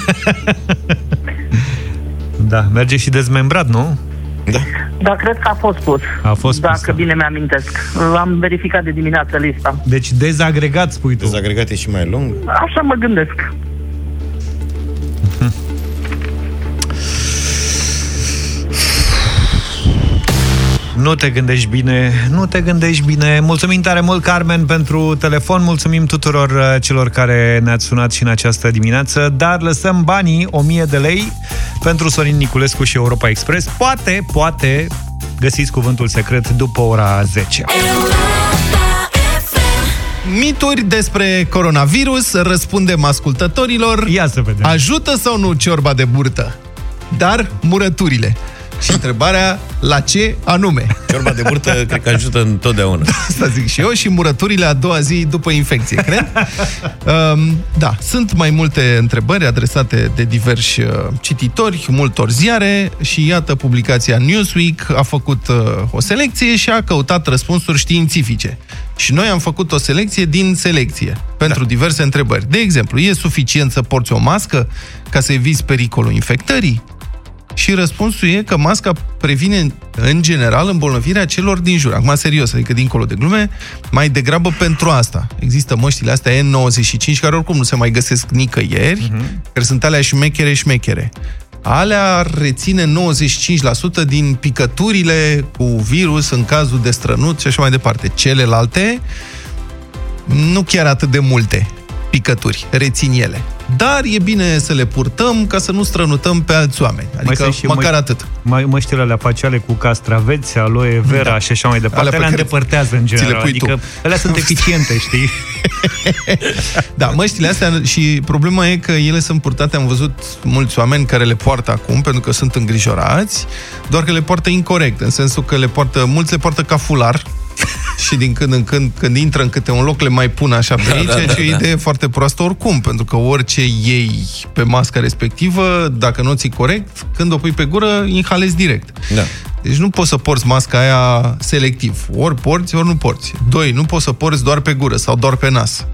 [SPEAKER 2] Da, merge și dezmembrat, nu?
[SPEAKER 4] Da.
[SPEAKER 11] Dar cred că a fost pus.
[SPEAKER 2] A fost
[SPEAKER 11] Dacă
[SPEAKER 2] pus, da.
[SPEAKER 11] bine mi-amintesc. Am verificat de dimineață lista.
[SPEAKER 2] Deci dezagregat, spui tu.
[SPEAKER 4] Dezagregat e și mai lung.
[SPEAKER 11] Așa mă gândesc.
[SPEAKER 2] Nu te gândești bine, nu te gândești bine. Mulțumim tare mult, Carmen, pentru telefon. Mulțumim tuturor uh, celor care ne-ați sunat și în această dimineață. Dar lăsăm banii, 1000 de lei, pentru Sorin Niculescu și Europa Express. Poate, poate, găsiți cuvântul secret după ora 10.
[SPEAKER 3] Mituri despre coronavirus, răspundem ascultătorilor.
[SPEAKER 2] Ia să vedem.
[SPEAKER 3] Ajută sau nu ciorba de burtă? Dar murăturile. Și întrebarea, la ce anume?
[SPEAKER 4] Ciorba de burtă cred că ajută întotdeauna.
[SPEAKER 3] Asta zic și eu și murăturile a doua zi după infecție, cred? um, da, sunt mai multe întrebări adresate de diversi uh, cititori, multor ziare și iată publicația Newsweek a făcut uh, o selecție și a căutat răspunsuri științifice. Și noi am făcut o selecție din selecție pentru da. diverse întrebări. De exemplu, e suficient să porți o mască ca să eviți pericolul infectării? Și răspunsul e că masca previne, în general, îmbolnăvirea celor din jur. Acum, serios, adică dincolo de glume, mai degrabă pentru asta. Există măștile astea N95, care oricum nu se mai găsesc nicăieri, uh-huh. care sunt alea șmechere, șmechere. Alea ar reține 95% din picăturile cu virus în cazul de strănut și așa mai departe. Celelalte, nu chiar atât de multe picături, rețin ele. Dar e bine să le purtăm ca să nu strănutăm pe alți oameni. Adică
[SPEAKER 2] și
[SPEAKER 3] măcar
[SPEAKER 2] mă,
[SPEAKER 3] atât.
[SPEAKER 2] Mai măștile alea faciale cu castraveți, aloe vera da. și așa mai departe, alea, alea îndepărtează în general. Adică tu. alea sunt eficiente, știi?
[SPEAKER 3] da, măștile astea și problema e că ele sunt purtate, am văzut mulți oameni care le poartă acum pentru că sunt îngrijorați, doar că le poartă incorrect, în sensul că le poartă, mulți le poartă ca fular, și din când în când, când intră în câte un loc, le mai pun așa pe aici, da, da, da, și o idee da. foarte proastă oricum, pentru că orice iei pe masca respectivă, dacă nu o ții corect, când o pui pe gură, inhalezi direct.
[SPEAKER 4] Da.
[SPEAKER 3] Deci nu poți să porți masca aia selectiv. Ori porți, ori nu porți. Doi, nu poți să porți doar pe gură sau doar pe nas.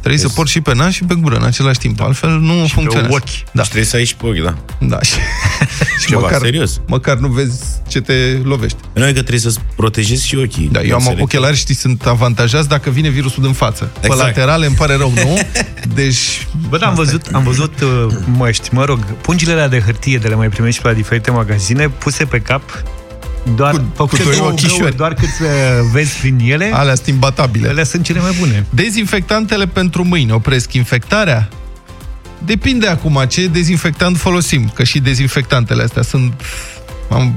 [SPEAKER 3] Trebuie yes. să porți și pe nas și pe gură în același timp. Altfel nu
[SPEAKER 4] și
[SPEAKER 3] funcționează.
[SPEAKER 4] Pe ochi. Da. Și trebuie să ai și pe ochi, da.
[SPEAKER 3] Da. Și, și
[SPEAKER 4] Ceva
[SPEAKER 3] măcar,
[SPEAKER 4] serios.
[SPEAKER 3] Măcar nu vezi ce te lovește.
[SPEAKER 4] Nu că trebuie să-ți protejezi și ochii.
[SPEAKER 3] Da, eu am selectiv. ochelari, știi, sunt avantajați dacă vine virusul din față. Exact. Pe laterale îmi pare rău, nu? Deci...
[SPEAKER 2] Bă, da, am văzut, am văzut uh, măști, mă rog, pungile alea de hârtie de le mai primești pe la diferite magazine, puse pe cap doar cu, făcute cu două ochișori. doar cât vezi prin ele.
[SPEAKER 3] Alea sunt imbatabile.
[SPEAKER 2] Alea sunt cele mai bune.
[SPEAKER 3] Dezinfectantele pentru mâini opresc infectarea? Depinde acum ce dezinfectant folosim, că și dezinfectantele astea sunt... Am,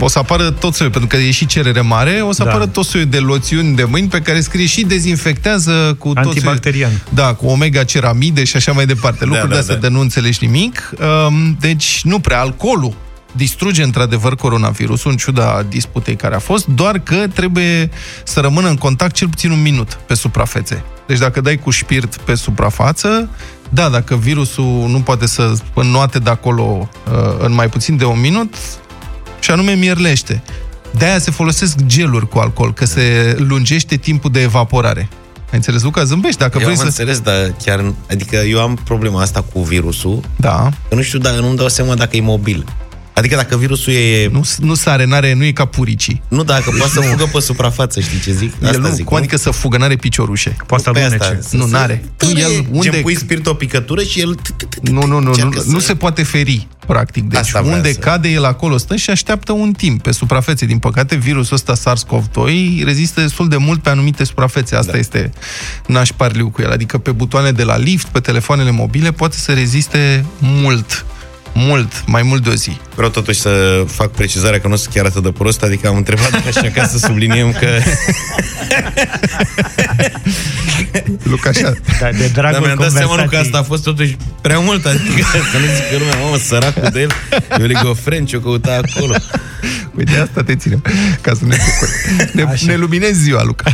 [SPEAKER 3] o să apară tot soiul, pentru că e și cerere mare, o să da. apară tot soiul de loțiuni de mâini pe care scrie și dezinfectează cu
[SPEAKER 2] Antibacterian.
[SPEAKER 3] Tot soiul, da, cu omega ceramide și așa mai departe. Lucruri da, da, de astea da. de nu înțelegi nimic. Um, deci, nu prea, alcoolul distruge într-adevăr coronavirusul, în ciuda disputei care a fost, doar că trebuie să rămână în contact cel puțin un minut pe suprafețe. Deci dacă dai cu șpirt pe suprafață, da, dacă virusul nu poate să înnoate de acolo uh, în mai puțin de un minut, și anume mierlește. De-aia se folosesc geluri cu alcool, că se lungește timpul de evaporare. Ai înțeles, Luca? Zâmbești dacă
[SPEAKER 4] eu
[SPEAKER 3] vrei
[SPEAKER 4] am
[SPEAKER 3] să...
[SPEAKER 4] înțeles, dar chiar... Adică eu am problema asta cu virusul.
[SPEAKER 3] Da.
[SPEAKER 4] Că nu știu, dar nu-mi dau seama dacă e mobil. Adică dacă virusul e...
[SPEAKER 3] Nu, nu sare, n-are, nu e ca puricii.
[SPEAKER 4] Nu, dacă poate să fugă pe suprafață, știi ce zic?
[SPEAKER 3] Asta el nu, zic, cum adică să fugă, n-are piciorușe.
[SPEAKER 2] Poate să
[SPEAKER 3] alunece. Nu, n-are.
[SPEAKER 4] Tu el, unde... pui spirit o picătură și el...
[SPEAKER 3] Nu, nu, nu, nu, nu se poate feri, practic. Deci Asta unde cade el acolo stă și așteaptă un timp pe suprafețe. Din păcate, virusul ăsta SARS-CoV-2 rezistă destul de mult pe anumite suprafețe. Asta da. este nașparliu cu el. Adică pe butoane de la lift, pe telefoanele mobile, poate să reziste mult mult, mai mult de o zi.
[SPEAKER 4] Vreau totuși să fac precizarea că nu sunt chiar atât de prost, adică am întrebat așa ca să subliniem că...
[SPEAKER 3] Luca, așa.
[SPEAKER 2] Da, de dragul
[SPEAKER 4] Dar mi-am dat seama că asta a fost totuși prea mult, adică să nu zic că lumea, mamă, săracul de el, eu ligofren ce-o căuta acolo.
[SPEAKER 3] Uite, asta te ținem, ca să ne Ne, ne luminezi ziua, Luca.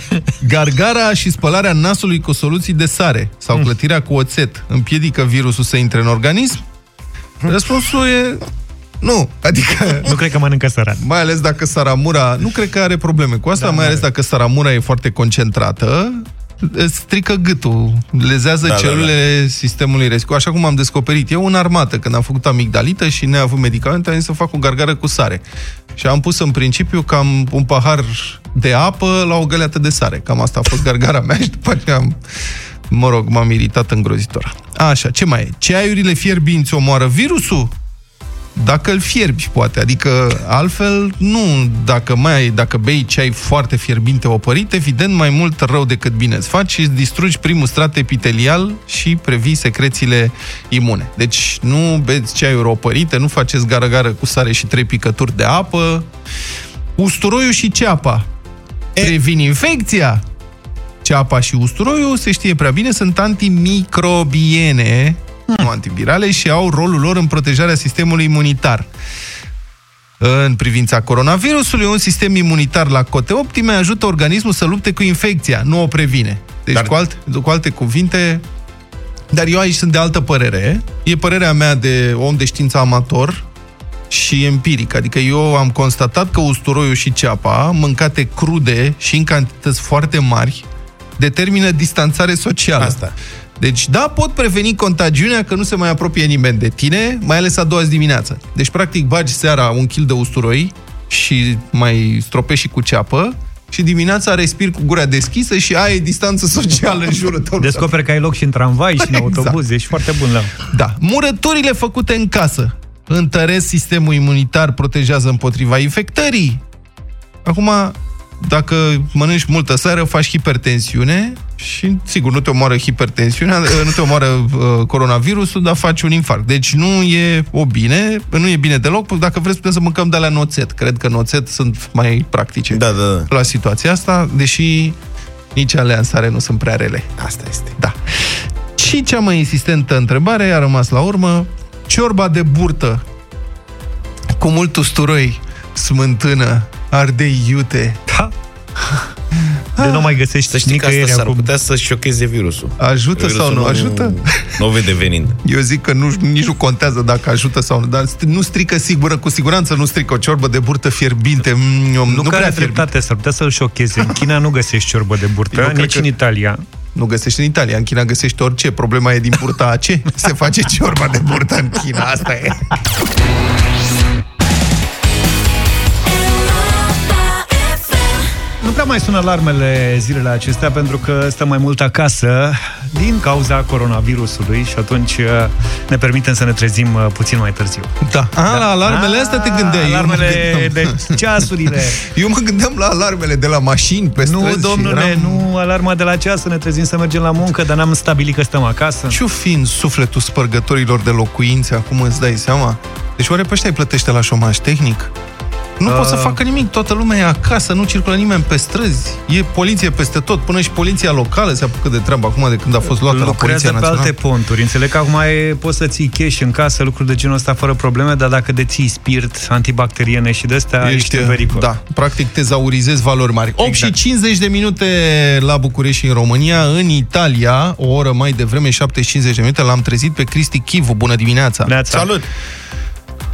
[SPEAKER 3] Gargara și spălarea nasului cu soluții de sare sau mm. clătirea cu oțet împiedică virusul să intre în organism? Răspunsul e nu, adică...
[SPEAKER 2] Nu cred că mănâncă sărat.
[SPEAKER 3] Mai ales dacă saramura... Nu cred că are probleme cu asta, da, mai ales dacă saramura e foarte concentrată, strică gâtul, lezează da, celulele da, da. sistemului rescu. Așa cum am descoperit eu în armată, când am făcut amigdalită și neavând medicamente, am zis să fac o gargară cu sare. Și am pus în principiu cam un pahar de apă la o găleată de sare. Cam asta a fost gargara mea și după aceea am Mă rog, m-am iritat îngrozitor. Așa, ce mai e? Ceaiurile fierbinți omoară virusul? dacă îl fierbi, poate. Adică, altfel, nu, dacă mai dacă bei ceai foarte fierbinte opărit, evident, mai mult rău decât bine îți faci și îți distrugi primul strat epitelial și previi secrețiile imune. Deci, nu beți ceaiuri opărite, nu faceți gară-gară cu sare și trei picături de apă. Usturoiul și ceapa previn infecția. Ceapa și usturoiul, se știe prea bine, sunt antimicrobiene, nu antivirale, și au rolul lor în protejarea sistemului imunitar. În privința coronavirusului, un sistem imunitar la cote optime ajută organismul să lupte cu infecția, nu o previne. Deci, Dar... cu, alte, cu alte cuvinte, dar eu aici sunt de altă părere. E părerea mea de om de știință amator și empiric. Adică eu am constatat că usturoiul și ceapa, mâncate crude și în cantități foarte mari, determină distanțare socială.
[SPEAKER 4] Asta.
[SPEAKER 3] Deci, da, pot preveni contagiunea că nu se mai apropie nimeni de tine, mai ales a doua zi dimineață. Deci, practic, bagi seara un kil de usturoi și mai stropești și cu ceapă și dimineața respiri cu gura deschisă și ai distanță socială în jurul tău.
[SPEAKER 2] Descoperi că ai loc și în tramvai și în
[SPEAKER 3] Exact.
[SPEAKER 2] autobuz. Ești foarte bun la...
[SPEAKER 3] Da. Murăturile făcute în casă întăresc sistemul imunitar, protejează împotriva infectării. Acum, dacă mănânci multă seară, faci hipertensiune și, sigur, nu te omoară hipertensiunea, nu te omoară uh, coronavirusul, dar faci un infarct. Deci nu e o bine, nu e bine deloc. Dacă vreți, putem să mâncăm de la noțet. Cred că noțet sunt mai practice
[SPEAKER 4] Da, da, da.
[SPEAKER 3] la situația asta, deși nici alea în sare nu sunt prea rele.
[SPEAKER 4] Asta este.
[SPEAKER 3] Da. Și cea mai insistentă întrebare a rămas la urmă, ciorba de burtă cu mult usturoi, smântână, ardei iute.
[SPEAKER 2] Da. De nu mai găsești
[SPEAKER 4] Să știi că asta
[SPEAKER 2] nicăieri
[SPEAKER 4] s-ar
[SPEAKER 2] acum.
[SPEAKER 4] putea să șocheze virusul.
[SPEAKER 3] Ajută
[SPEAKER 4] Virusul
[SPEAKER 3] sau nu ajută?
[SPEAKER 4] Nu o vede venind.
[SPEAKER 3] Eu zic că nu, nici nu contează dacă ajută sau nu, dar st- nu strică sigură, cu siguranță nu strică o ciorbă de burtă fierbinte. Mm,
[SPEAKER 2] Nu,
[SPEAKER 3] nu
[SPEAKER 2] nu
[SPEAKER 3] prea
[SPEAKER 2] care
[SPEAKER 3] fierbinte.
[SPEAKER 2] dreptate, s-ar putea să-l șocheze. În China nu găsești ciorbă de
[SPEAKER 3] Eu
[SPEAKER 2] burtă,
[SPEAKER 3] cred
[SPEAKER 2] nici
[SPEAKER 3] că-
[SPEAKER 2] în Italia.
[SPEAKER 3] Nu găsești în Italia, în China găsești orice. Problema e din burta a ce? Se face ciorba de burtă în China, asta e.
[SPEAKER 2] prea mai sună alarmele zilele acestea pentru că stăm mai mult acasă din cauza coronavirusului și atunci uh, ne permitem să ne trezim uh, puțin mai târziu.
[SPEAKER 3] Da. A, la alarmele astea te gândeai. Eu mă
[SPEAKER 2] Alarmele
[SPEAKER 3] gândeam-
[SPEAKER 2] de ceasurile.
[SPEAKER 3] Eu mă gândeam la alarmele de la mașini pe
[SPEAKER 2] Nu,
[SPEAKER 3] străzi și
[SPEAKER 2] domnule,
[SPEAKER 3] eram-
[SPEAKER 2] nu alarma de la ceas, să ne trezim să mergem la muncă, dar n-am stabilit că stăm acasă.
[SPEAKER 3] Ce-o fi în sufletul spărgătorilor de locuințe, acum îți dai seama? Deci oare pe ăștia îi plătește la șomaj tehnic? Nu
[SPEAKER 2] Uh.
[SPEAKER 3] pot să facă nimic, toată lumea e acasă, nu circulă nimeni pe străzi, e poliție peste tot, până și poliția locală se apucă de treabă acum de când a fost luată la
[SPEAKER 2] Lucrează
[SPEAKER 3] Poliția
[SPEAKER 2] pe
[SPEAKER 3] Națională.
[SPEAKER 2] alte ponturi. Înțeleg că acum e, poți să ții cash în casă, lucruri de genul ăsta fără probleme, dar dacă deții spirit antibacteriene și de astea, ești, în pericol.
[SPEAKER 3] Da, practic tezaurizezi valori mari. 8
[SPEAKER 2] Exact.
[SPEAKER 3] și 50 de minute la București și în România. În Italia, o oră mai devreme, 7 și 50 de minute, l-am trezit pe Cristi Chivu. Bună dimineața!
[SPEAKER 2] Neața.
[SPEAKER 4] Salut!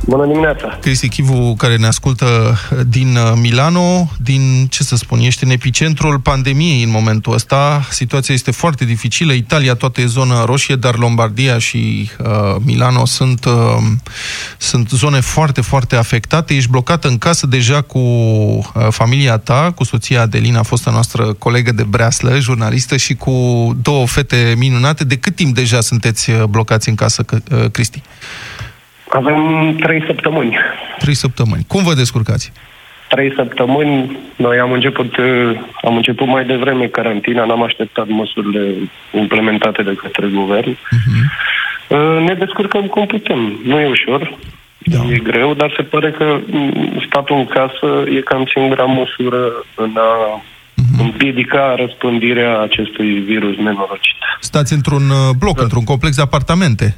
[SPEAKER 12] Bună dimineața!
[SPEAKER 3] Cristi Chivu, care ne ascultă din uh, Milano, din, ce să spun, ești în epicentrul pandemiei în momentul ăsta. Situația este foarte dificilă. Italia toată e zonă roșie, dar Lombardia și uh, Milano sunt, uh, sunt zone foarte, foarte afectate. Ești blocată în casă deja cu uh, familia ta, cu soția Adelina, fosta noastră colegă de breaslă, jurnalistă, și cu două fete minunate. De cât timp deja sunteți uh, blocați în casă, uh, Cristi?
[SPEAKER 12] Avem trei săptămâni.
[SPEAKER 3] Trei săptămâni. Cum vă descurcați?
[SPEAKER 12] Trei săptămâni. Noi am început, uh, am început mai devreme carantina, n-am așteptat măsurile implementate de către guvern. Uh, Ne descurcăm cum putem. Nu e ușor,
[SPEAKER 3] Da.
[SPEAKER 12] e greu, dar se pare că mm, statul în casă e cam singura măsură în a împiedica răspândirea acestui virus nenorocit.
[SPEAKER 3] Stați într-un uh, bloc, într-un complex de apartamente.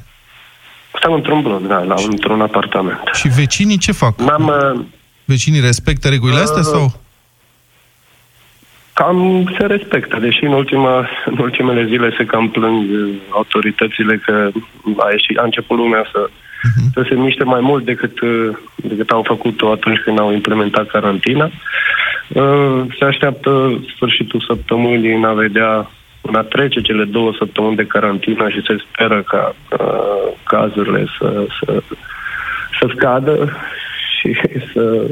[SPEAKER 12] Stăm într-un bloc, da, la, într-un apartament.
[SPEAKER 3] Și vecinii ce fac?
[SPEAKER 12] N-am, uh,
[SPEAKER 3] Vecinii respectă regulile astea
[SPEAKER 12] Uh,
[SPEAKER 3] sau?
[SPEAKER 12] Cam se respectă, deși în, ultima, în ultimele zile se cam plâng uh, autoritățile că a, ieșit, a început lumea să, să se miște mai mult decât, uh, decât au făcut-o atunci când au implementat carantina. Uh, Se așteaptă sfârșitul săptămânii în a vedea în a trece cele două săptămâni de carantină și se speră ca uh, cazurile să, să, să scadă și să,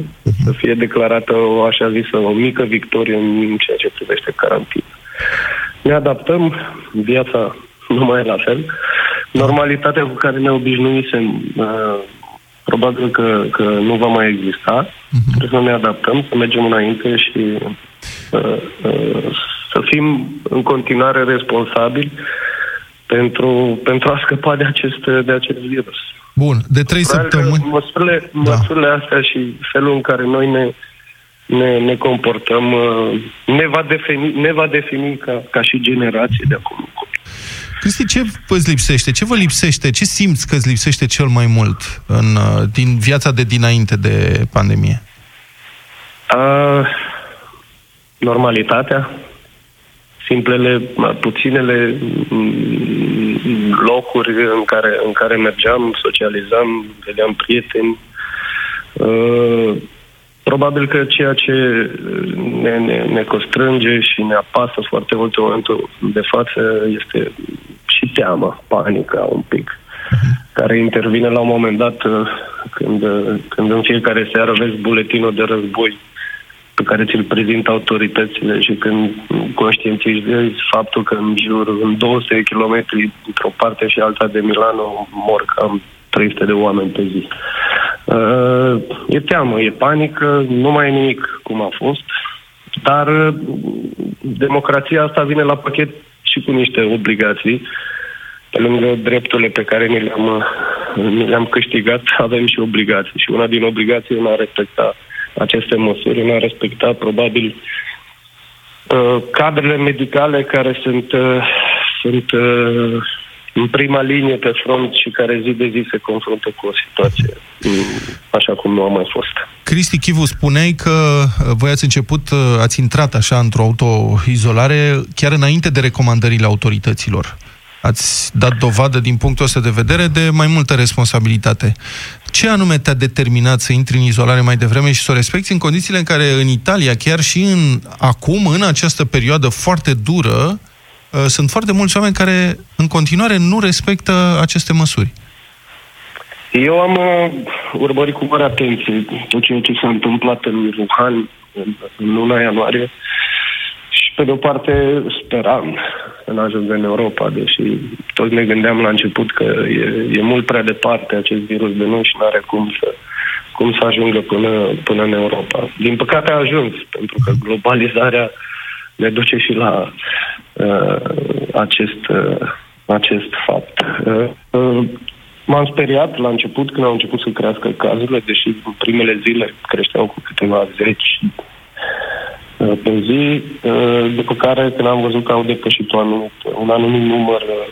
[SPEAKER 12] să fie declarată o așa zisă o mică victorie în ceea ce privește carantina. Ne adaptăm, viața nu mai e la fel. Normalitatea cu care ne obișnuisem uh, probabil că, că nu va mai exista. Uh-huh. Trebuie să ne adaptăm, să mergem înainte și uh, uh, să fim în continuare responsabili pentru, pentru a scăpa de acest, de acest virus.
[SPEAKER 3] Bun, de trei săptămâni...
[SPEAKER 12] Măsurile, da. măsurile astea și felul în care noi ne, ne, ne comportăm uh, ne va defini, ne va defini ca, ca și generație de acum
[SPEAKER 3] Cristi, ce îți lipsește? Ce vă lipsește? Ce simți că îți lipsește cel mai mult în, uh, din viața de dinainte de pandemie?
[SPEAKER 12] Uh, normalitatea, simplele, puținele mm, locuri în care, în care mergeam, socializam, vedeam prieteni. Uh, probabil că ceea ce ne, ne, ne constrânge și ne apasă foarte mult în momentul de față este și teama, panica un pic, care intervine la un moment dat uh, când, când în fiecare seară vezi buletinul de război pe care ți-l prezintă autoritățile și când conștientizezi faptul că în jur, în 200 de kilometri într-o parte și alta de Milano mor cam 300 de oameni pe zi. Uh, e teamă, e panică, nu mai e nimic cum a fost, dar uh, democrația asta vine la pachet și cu niște obligații. Pe lângă drepturile pe care ni le-am, ni le-am câștigat, avem și obligații. Și una din obligații e a respecta aceste măsuri, în a respecta probabil uh, cadrele medicale care sunt, uh, sunt uh, în prima linie pe front și care zi de zi se confruntă cu o situație mm, așa cum nu a mai fost.
[SPEAKER 3] Cristi Chivu, spuneai că voi ați început, ați intrat așa într-o autoizolare chiar înainte de recomandările autorităților. Ați dat dovadă, din punctul ăsta de vedere, de mai multă responsabilitate. Ce anume te-a determinat să intri în izolare mai devreme și să o respecti în condițiile în care în Italia, chiar și în, acum, în această perioadă foarte dură, uh, sunt foarte mulți oameni care în continuare nu respectă aceste măsuri?
[SPEAKER 12] Eu am uh, urmărit cu mare atenție tot ceea ce s-a întâmplat în Wuhan în, în luna ianuarie și pe de o parte speram să nu ajungă în Europa, deși toți ne gândeam la început că e, e mult prea departe acest virus de noi și nu are cum să, cum să ajungă până, până în Europa. Din păcate a ajuns, pentru că globalizarea ne duce și la uh, acest, uh, acest fapt. Uh, uh, M-am speriat la început când au început să crească cazurile, deși în primele zile creșteau cu câteva zeci Uh, pe zi, uh, după care, când am văzut că au depășit un anumit, un anumit număr, uh,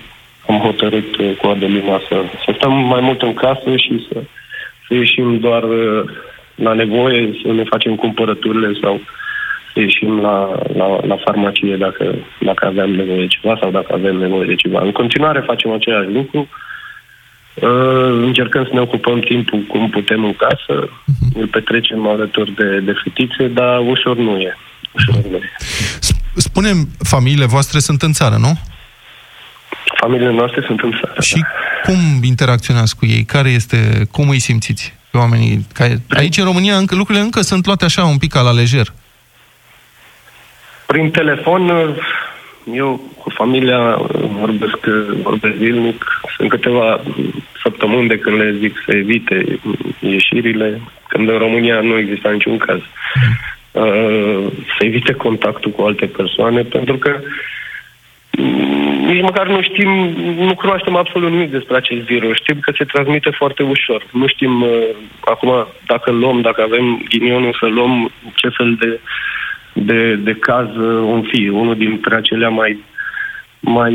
[SPEAKER 12] am hotărât cu Adelina să, să stăm mai mult în casă și să, să ieșim doar la nevoie, să ne facem cumpărăturile sau să ieșim la, la, la farmacie dacă, dacă aveam nevoie de ceva sau dacă avem nevoie de ceva. În continuare facem același lucru. Uh, încercăm să ne ocupăm timpul cum putem în casă, uh-huh. îl petrecem alături de, de fetițe, dar ușor nu e.
[SPEAKER 3] Spunem, familiile voastre sunt în țară, nu?
[SPEAKER 12] Familiile noastre sunt în țară.
[SPEAKER 3] Și da. cum interacționați cu ei? Care este, cum îi simțiți? Oamenii care... Aici, în România, încă, lucrurile încă sunt luate așa, un pic la lejer.
[SPEAKER 12] Prin telefon, eu cu familia vorbesc, vorbesc zilnic. Sunt câteva săptămâni de când le zic să evite ieșirile, când în România nu exista niciun caz. Uh, să evite contactul cu alte persoane, pentru că mm, nici măcar nu știm, nu cunoaștem absolut nimic despre acest virus. Știm că se transmite foarte ușor. Nu știm uh, acum dacă luăm, dacă avem ghinionul să luăm ce fel de, de, de caz uh, un fi. Unul dintre acelea mai mai,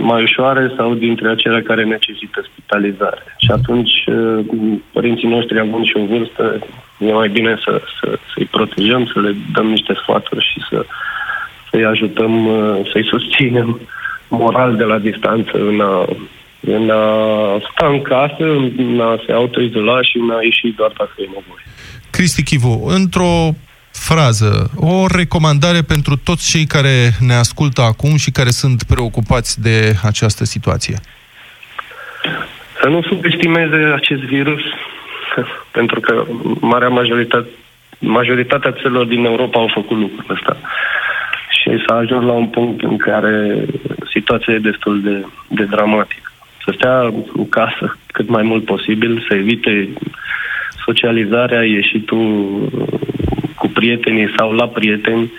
[SPEAKER 12] mai ușoare sau dintre acele care necesită spitalizare. Și atunci, uh, părinții noștri având și o vârstă, e mai bine să, să, să-i protejăm, să le dăm niște sfaturi și să, să-i ajutăm, uh, să-i susținem moral de la distanță în a, în a sta în casă, în a se autoizola și în a ieși doar dacă e nevoie.
[SPEAKER 3] Cristi Chivu, într-o frază, o recomandare pentru toți cei care ne ascultă acum și care sunt preocupați de această situație?
[SPEAKER 12] Să nu subestimeze acest virus, pentru că marea majoritate, majoritatea țărilor din Europa au făcut lucrul ăsta. Și s-a ajuns la un punct în care situația e destul de, de dramatică. Să stea în casă cât mai mult posibil, să evite socializarea, ieșitul cu prietenii sau la prieteni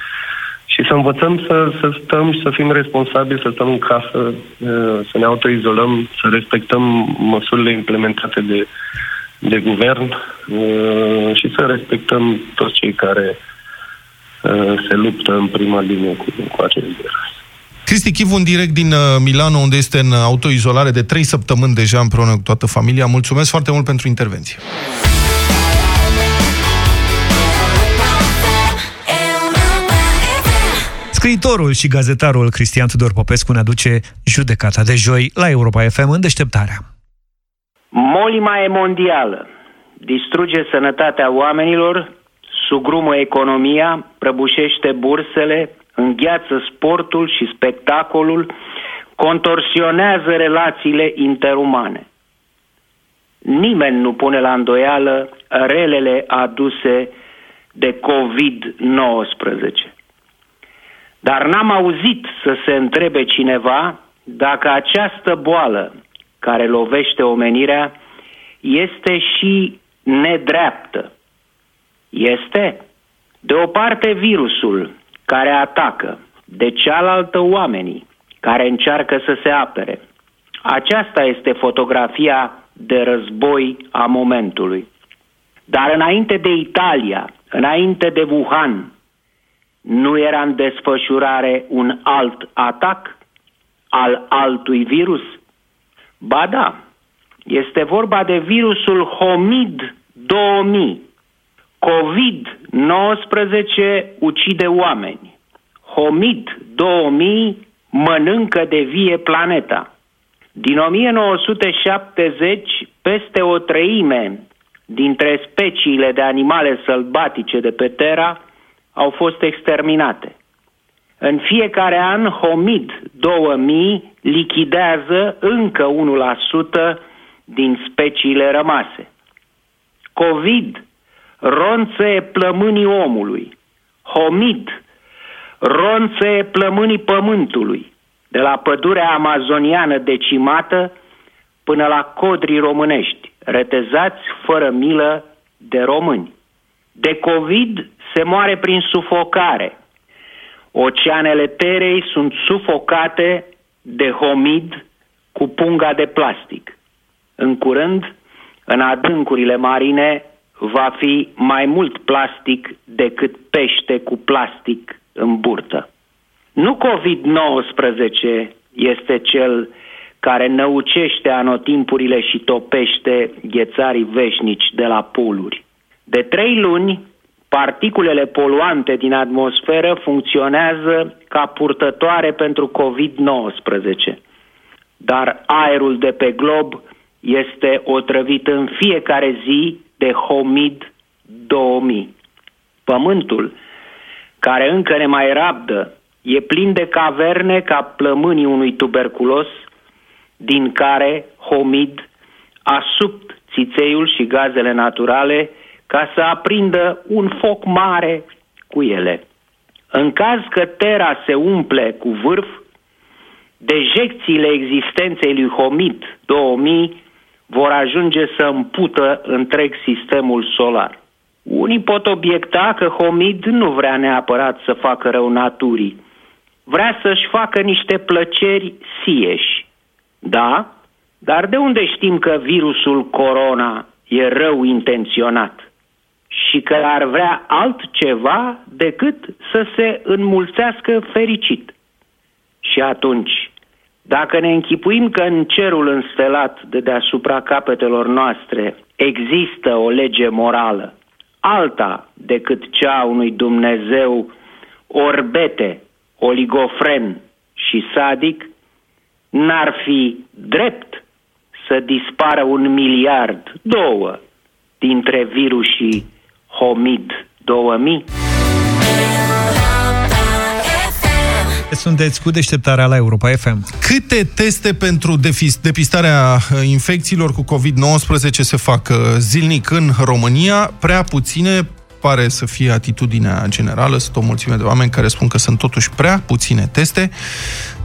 [SPEAKER 12] și să învățăm să, să stăm și să fim responsabili, să stăm în casă, uh, să ne autoizolăm, să respectăm măsurile implementate de, de guvern uh, și să respectăm toți cei care uh, se luptă în prima linie cu, cu acest virus.
[SPEAKER 3] Cristi Chiv, un direct din Milano, unde este în autoizolare de trei săptămâni deja împreună cu toată familia. Mulțumesc foarte mult pentru intervenție.
[SPEAKER 2] Scriitorul și gazetarul Cristian Tudor Popescu ne aduce judecata de joi la Europa FM în deșteptarea.
[SPEAKER 13] Molima e mondială. Distruge sănătatea oamenilor, sugrumă economia, prăbușește bursele, îngheață sportul și spectacolul, contorsionează relațiile interumane. Nimeni nu pune la îndoială relele aduse de COVID-19. Dar n-am auzit să se întrebe cineva dacă această boală care lovește omenirea este și nedreaptă. Este, de o parte, virusul care atacă, de cealaltă oamenii care încearcă să se apere. Aceasta este fotografia de război a momentului. Dar înainte de Italia, înainte de Wuhan, nu era în desfășurare un alt atac al altui virus? Ba da, este vorba de virusul Homid 2000. COVID-19 ucide oameni. Homid 2000 mănâncă de vie planeta. Din 1970, peste o treime dintre speciile de animale sălbatice de pe Terra au fost exterminate. În fiecare an, Homid 2000 lichidează încă 1% din speciile rămase. COVID ronțe plămânii omului. Homid ronțe plămânii pământului, de la pădurea amazoniană decimată până la codrii românești, retezați fără milă de români. De COVID se moare prin sufocare. Oceanele terei sunt sufocate de homid cu punga de plastic. În curând, în adâncurile marine, va fi mai mult plastic decât pește cu plastic în burtă. Nu COVID-19 este cel care năucește anotimpurile și topește ghețarii veșnici de la puluri. De trei luni, particulele poluante din atmosferă funcționează ca purtătoare pentru COVID-19. Dar aerul de pe glob este otrăvit în fiecare zi de Homid 2000. Pământul, care încă ne mai rabdă, e plin de caverne ca plămânii unui tuberculos, din care Homid a subt țițeiul și gazele naturale ca să aprindă un foc mare cu ele. În caz că Terra se umple cu vârf, dejecțiile existenței lui Homid 2000 vor ajunge să împută întreg sistemul solar. Unii pot obiecta că Homid nu vrea neapărat să facă rău naturii. Vrea să-și facă niște plăceri sieși. Da, dar de unde știm că virusul corona e rău intenționat? Și că ar vrea altceva decât să se înmulțească fericit. Și atunci, dacă ne închipuim că în cerul înstelat de deasupra capetelor noastre există o lege morală, alta decât cea a unui Dumnezeu orbete, oligofren și sadic, n-ar fi drept să dispară un miliard, două, dintre virusii Homid 2000.
[SPEAKER 2] Sunteți cu deșteptarea la Europa FM.
[SPEAKER 3] Câte teste pentru depistarea uh, infecțiilor cu COVID-19 se fac uh, zilnic în România? Prea puține pare să fie atitudinea generală. Sunt o mulțime de oameni care spun că sunt totuși prea puține teste.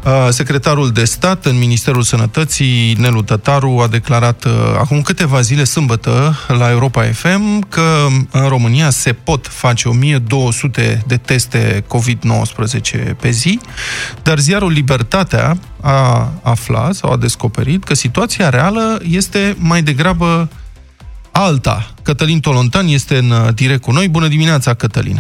[SPEAKER 3] Uh, secretarul de stat în Ministerul Sănătății, Nelu Tătaru, a declarat uh, acum câteva zile, sâmbătă, la Europa FM, că în România se pot face 1200 de teste COVID-19 pe zi, dar ziarul Libertatea a aflat sau a descoperit că situația reală este mai degrabă alta. Cătălin Tolontan este în uh, direct cu noi. Bună dimineața, Cătălin!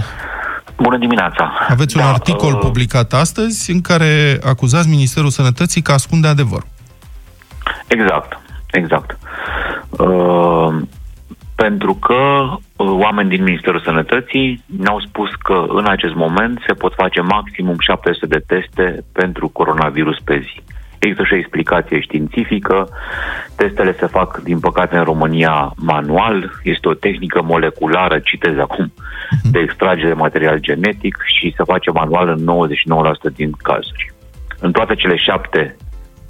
[SPEAKER 14] Bună dimineața!
[SPEAKER 3] Aveți un
[SPEAKER 14] Da,
[SPEAKER 3] articol
[SPEAKER 14] uh,
[SPEAKER 3] publicat astăzi în care acuzați Ministerul Sănătății că ascunde adevărul.
[SPEAKER 14] Exact, exact. Uh, pentru că uh, oameni din Ministerul Sănătății ne-au spus că în acest moment se pot face maximum 700 de teste pentru coronavirus pe zi. Există și o explicație științifică. Testele se fac, din păcate, în România manual. Este o tehnică moleculară, citez acum, de extragere de material genetic și se face manual în 99% din cazuri. În toate cele șapte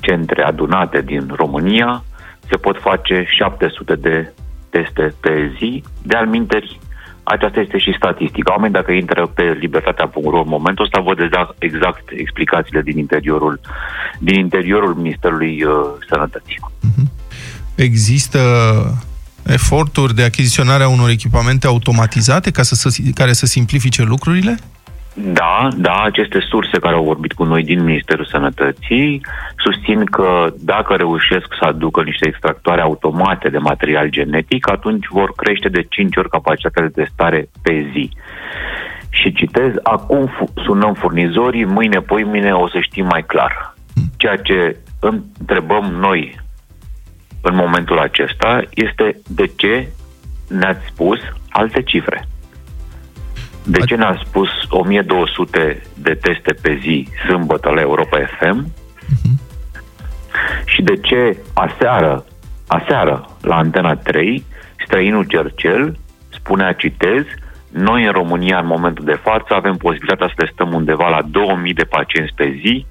[SPEAKER 14] centre adunate din România se pot face 700 de teste pe zi. De alminteri, aceasta este și statistica. Oamenii, dacă intră pe libertatea.ro în momentul ăsta, văd exact, exact explicațiile din interiorul, din interiorul Ministerului uh, Sănătății.
[SPEAKER 3] Există eforturi de achiziționare a unor echipamente automatizate ca să, să, care să simplifice lucrurile?
[SPEAKER 14] Da, da, aceste surse care au vorbit cu noi din Ministerul Sănătății susțin că dacă reușesc să aducă niște extractoare automate de material genetic, atunci vor crește de 5 ori capacitatea de testare pe zi. Și citez, acum fu- sunăm furnizorii, mâine, poi mâine o să știm mai clar. Ceea ce întrebăm noi în momentul acesta este de ce ne-ați spus alte cifre. De ce ne-a spus 1200 de teste pe zi sâmbătă la Europa FM? Și de ce aseară, aseară la Antena 3, străinul Cercel spunea, citez, noi în România în momentul de față avem posibilitatea să testăm undeva la 2000 de pacienți pe zi,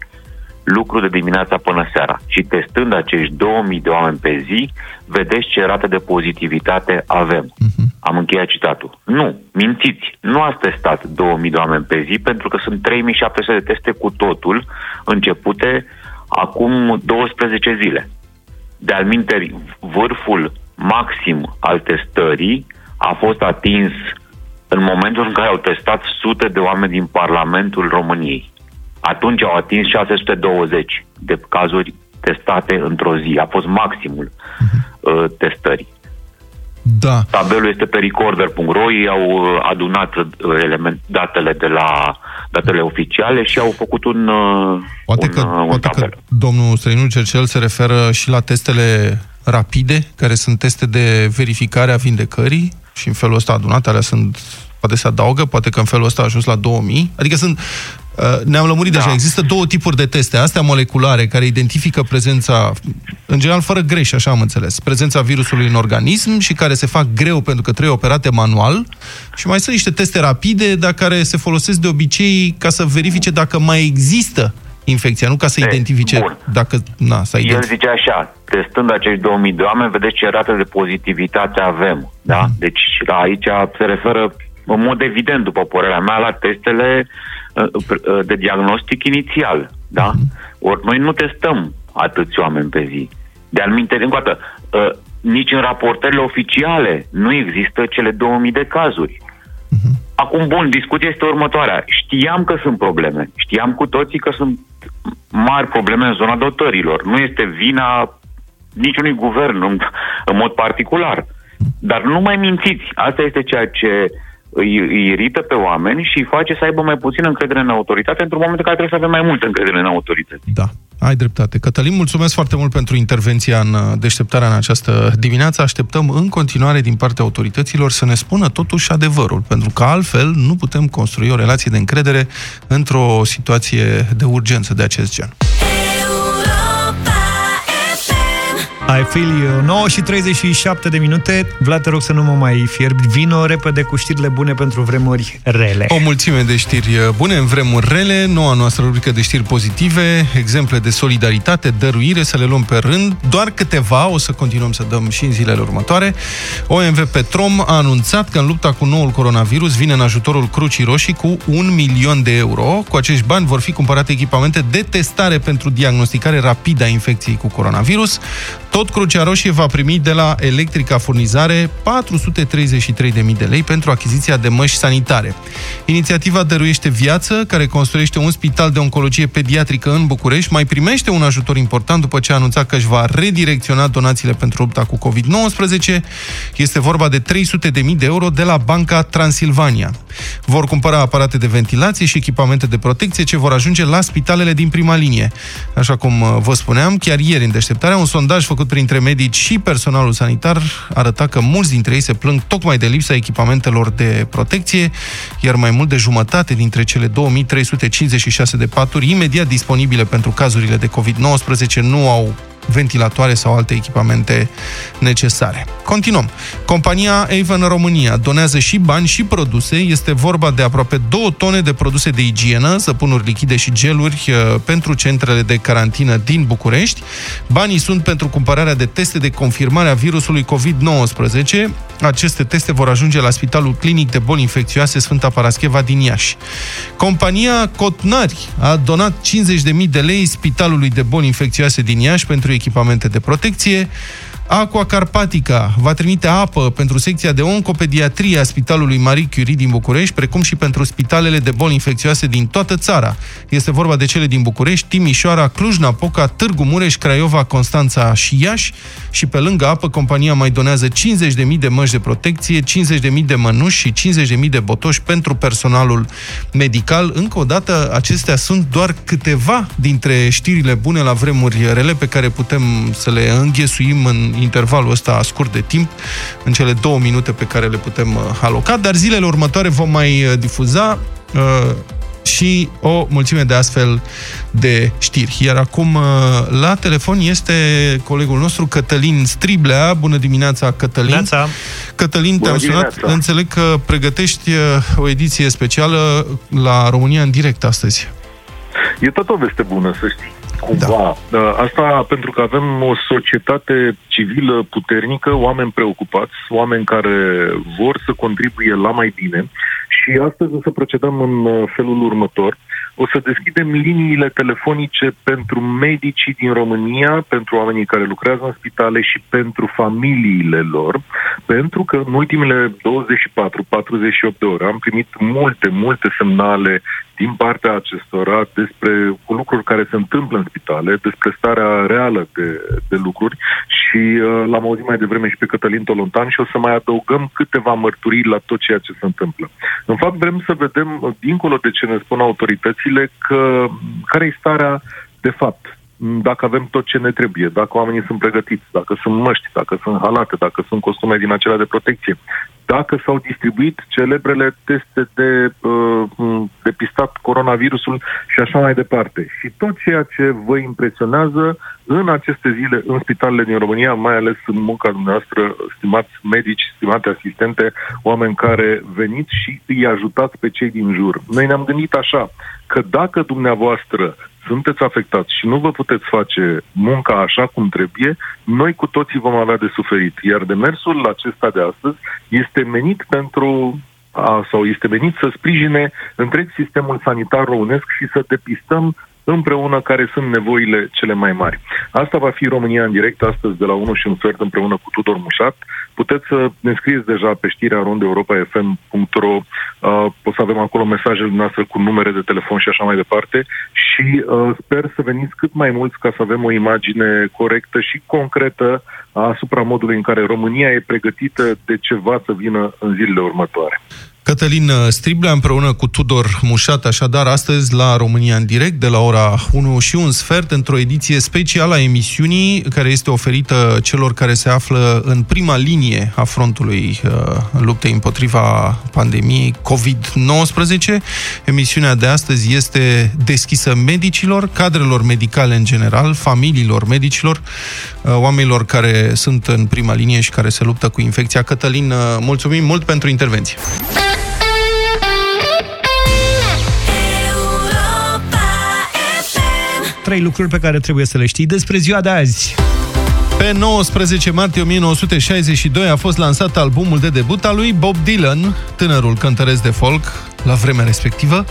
[SPEAKER 14] lucru de dimineața până seara. Și testând acești 2000 de oameni pe zi, vedeți ce rată de pozitivitate avem. Am încheiat citatul. Nu, mințiți. Nu ați testat 2000 de oameni pe zi pentru că sunt 3700 de teste cu totul începute acum 12 zile. De alminteri, vârful maxim al testării a fost atins în momentul în care au testat sute de oameni din Parlamentul României. Atunci au atins 620 de cazuri testate într-o zi. A fost maximul uh, testării.
[SPEAKER 3] Da.
[SPEAKER 14] Tabelul este pe recorder.ro, ei au uh, adunat uh, element, datele de la datele oficiale și au făcut un, uh,
[SPEAKER 3] Poate
[SPEAKER 14] un,
[SPEAKER 3] că,
[SPEAKER 14] uh, un
[SPEAKER 3] poate
[SPEAKER 14] tabel.
[SPEAKER 3] că domnul străinul Cercel se referă și la testele rapide, care sunt teste de verificare a vindecării și în felul ăsta adunate, alea sunt, poate se adaugă, poate că în felul ăsta a ajuns la 2000. Adică sunt, uh, ne-am lămurit da. deja, există două tipuri de teste, astea moleculare, care identifică prezența, în general fără greș, așa am înțeles, prezența virusului în organism și care se fac greu pentru că trebuie operate manual și mai sunt niște teste rapide, dar care se folosesc de obicei ca să verifice dacă mai există infecția, nu ca să identifice
[SPEAKER 14] bun.
[SPEAKER 3] dacă na, s-a
[SPEAKER 14] El
[SPEAKER 3] identificat.
[SPEAKER 14] zice așa, testând acești 2000 de oameni, vedeți ce rată de pozitivitate avem. Da?
[SPEAKER 3] Mhm.
[SPEAKER 14] Deci la aici se referă în mod evident, după părerea mea, la testele uh, uh, de diagnostic inițial. Da?
[SPEAKER 3] Mhm.
[SPEAKER 14] Ori noi nu testăm atâți oameni pe zi. De alminte, încă o dată, uh, nici în raportările oficiale nu există cele 2000 de cazuri. Acum, bun, discuția este următoarea. Știam că sunt probleme. Știam cu toții că sunt mari probleme în zona dotărilor. Nu este vina niciunui guvern în, în mod particular. Dar nu mai mințiți. Asta este ceea ce îi, îi irită pe oameni și îi face să aibă mai puțină încredere în autoritate într-un moment în care trebuie să avem mai multă încredere în autorități.
[SPEAKER 3] Da, ai dreptate. Cătălin, mulțumesc foarte mult pentru intervenția în uh, deșteptarea în această dimineață. Așteptăm în continuare din partea autorităților să ne spună totuși adevărul, pentru că altfel nu putem construi o relație de încredere într-o situație de urgență de acest gen.
[SPEAKER 2] I feel you. 9 și 37 de minute. Vlad, te rog să nu mă mai fierbi. Vino repede cu știrile bune pentru vremuri rele.
[SPEAKER 3] O mulțime de știri bune în vremuri rele, noua noastră rubrică de știri pozitive, exemple de solidaritate, dăruire, să le luăm pe rând. Doar câteva, o să continuăm să dăm și în zilele următoare. OMV Petrom a anunțat că în lupta cu noul coronavirus vine în ajutorul Crucii Roșii cu un milion de euro. Cu acești bani vor fi cumpărate echipamente de testare pentru diagnosticare rapidă a infecției cu coronavirus. Tot Crucea Roșie va primi de la Electrica Furnizare 433.000 de lei pentru achiziția de măști sanitare. Inițiativa Dăruiește Viață, care construiește un spital de oncologie pediatrică în București, mai primește un ajutor important după ce a anunțat că își va redirecționa donațiile pentru lupta cu COVID-19. Este vorba de 300.000 de euro de la Banca Transilvania. Vor cumpăra aparate de ventilație și echipamente de protecție ce vor ajunge la spitalele din prima linie. Așa cum uh, vă spuneam, chiar ieri în deșteptarea, un sondaj făcut printre medici și personalul sanitar arăta că mulți dintre ei se plâng tocmai de lipsa echipamentelor de protecție, iar mai mult de jumătate dintre cele 2356 de paturi imediat disponibile pentru cazurile de COVID-19 nu au ventilatoare sau alte echipamente necesare. Continuăm. Compania Avon România donează și bani și produse. Este vorba de aproape 2 tone de produse de igienă, săpunuri lichide și geluri uh, pentru centrele de carantină din București. Banii sunt pentru cumpărarea de teste de confirmare a virusului COVID-19. Aceste teste vor ajunge la Spitalul Clinic de Boli Infecțioase Sfânta Parascheva din Iași. Compania Cotnari a donat 50.000 de lei Spitalului de Boli Infecțioase din Iași pentru echipamente de protecție. Aqua Carpatica va trimite apă pentru secția de oncopediatrie a Spitalului Marie Curie din București, precum și pentru spitalele de boli infecțioase din toată țara. Este vorba de cele din București, Timișoara, Cluj-Napoca, Târgu Mureș, Craiova, Constanța și Iași. Și pe lângă apă, compania mai donează 50.000 de măști de protecție, 50.000 de mănuși și 50.000 de botoși pentru personalul medical. Încă o dată, acestea sunt doar câteva dintre știrile bune la vremuri rele pe care putem să le înghesuim în intervalul ăsta scurt de timp, în cele două minute pe care le putem uh, aloca, dar zilele următoare vom mai uh, difuza uh, și o mulțime de astfel de știri. Iar acum uh, la telefon este colegul nostru Cătălin Striblea. Bună dimineața, Cătălin!
[SPEAKER 2] Neața.
[SPEAKER 3] Cătălin, te-am sunat. Înțeleg că pregătești o ediție specială la România în direct astăzi.
[SPEAKER 15] E tot o veste bună, să știi cumva. Da. Asta pentru că avem o societate civilă puternică, oameni preocupați, oameni care vor să contribuie la mai bine și astăzi o să procedăm în uh, felul următor. O să deschidem liniile telefonice pentru medicii din România, pentru oamenii care lucrează în spitale și pentru familiile lor, pentru că în ultimele 24-48 de ore am primit multe, multe semnale din partea acestora despre lucruri care se întâmplă în spitale, despre starea reală de, de lucruri și uh, l-am auzit mai devreme și pe Cătălin Tolontan și o să mai adăugăm câteva mărturii la tot ceea ce se întâmplă. În fapt, vrem să vedem, uh, dincolo de ce ne spun autoritățile, că care e starea de fapt dacă avem tot ce ne trebuie, dacă oamenii sunt pregătiți, dacă sunt măști, dacă sunt halate, dacă sunt costume din acelea de protecție, dacă s-au distribuit celebrele teste de uh, depistat coronavirusul și așa mai departe. Și tot ceea ce vă impresionează în aceste zile în spitalele din România, mai ales în munca dumneavoastră, stimați medici, stimate asistente, oameni care veniți și îi ajutați pe cei din jur. Noi ne-am gândit așa, că dacă dumneavoastră sunteți afectați și nu vă puteți face munca așa cum trebuie, noi cu toții vom avea de suferit. Iar demersul acesta de astăzi este menit pentru a, sau este menit să sprijine întreg sistemul sanitar românesc și să depistăm împreună care sunt nevoile cele mai mari. Asta va fi România în direct astăzi de la 1 și un sfert împreună cu Tudor Mușat. Puteți să ne scrieți deja pe știrea rondeuropa.fm.ro uh, o să avem acolo mesajele noastre cu numere de telefon și așa mai departe și uh, sper să veniți cât mai mulți ca să avem o imagine corectă și concretă asupra modului în care România e pregătită de ceva să vină în zilele următoare.
[SPEAKER 3] Cătălin Striblea împreună cu Tudor Mușat, așadar astăzi la România în direct de la ora 1 și un sfert într-o ediție specială a emisiunii care este oferită celor care se află în prima linie a frontului uh, luptei împotriva pandemiei COVID-19. Emisiunea de astăzi este deschisă medicilor, cadrelor medicale în general, familiilor medicilor, uh, oamenilor care sunt în prima linie și care se luptă cu infecția. Cătălin, uh, mulțumim mult pentru intervenție.
[SPEAKER 2] Trei lucruri pe care trebuie să le știi despre ziua de azi.
[SPEAKER 3] Pe 19 martie 1962 a fost lansat albumul de debut al lui Bob Dylan, tânărul cântăresc de folk, la vremea respectivă.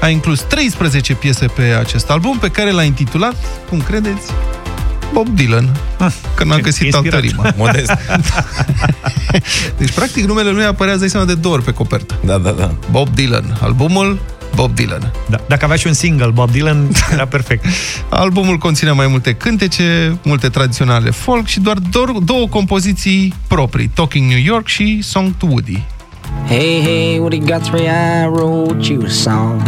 [SPEAKER 3] A inclus 13 piese pe acest album, pe care l-a intitulat, cum credeți, Bob Dylan, ah, că n-a găsit altă rimă.
[SPEAKER 4] Modest.
[SPEAKER 3] deci, practic, numele lui apărea, dai seama, de două ori pe copertă.
[SPEAKER 4] Da, da, da.
[SPEAKER 3] Bob Dylan. Albumul Bob Dylan.
[SPEAKER 2] Da. Dacă avea și un single, Bob Dylan, era perfect.
[SPEAKER 3] Albumul conține mai multe cântece, multe tradiționale folk și doar două compoziții proprii, Talking New York și Song to Woody.
[SPEAKER 16] Hey, hey, Woody Guthrie, I wrote you a song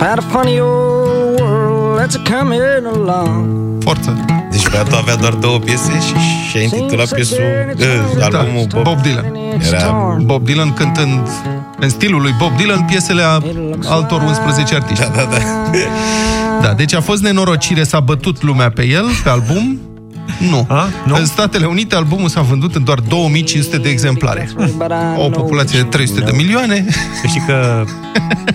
[SPEAKER 16] About a funny old world that's coming along
[SPEAKER 3] Forță!
[SPEAKER 4] Deci băiatul avea doar două piese și și-a intitulat piesul, uh, albumul
[SPEAKER 3] da, Bob, Bob Dylan.
[SPEAKER 4] Era...
[SPEAKER 3] Bob Dylan cântând în stilul lui Bob Dylan piesele a altor 11 artiști.
[SPEAKER 4] Da, da, da.
[SPEAKER 3] Da, deci a fost nenorocire, s-a bătut lumea pe el, pe album, nu. A? nu. În Statele Unite albumul s-a vândut în doar 2500 de exemplare. O populație de 300 de milioane.
[SPEAKER 2] Să știi că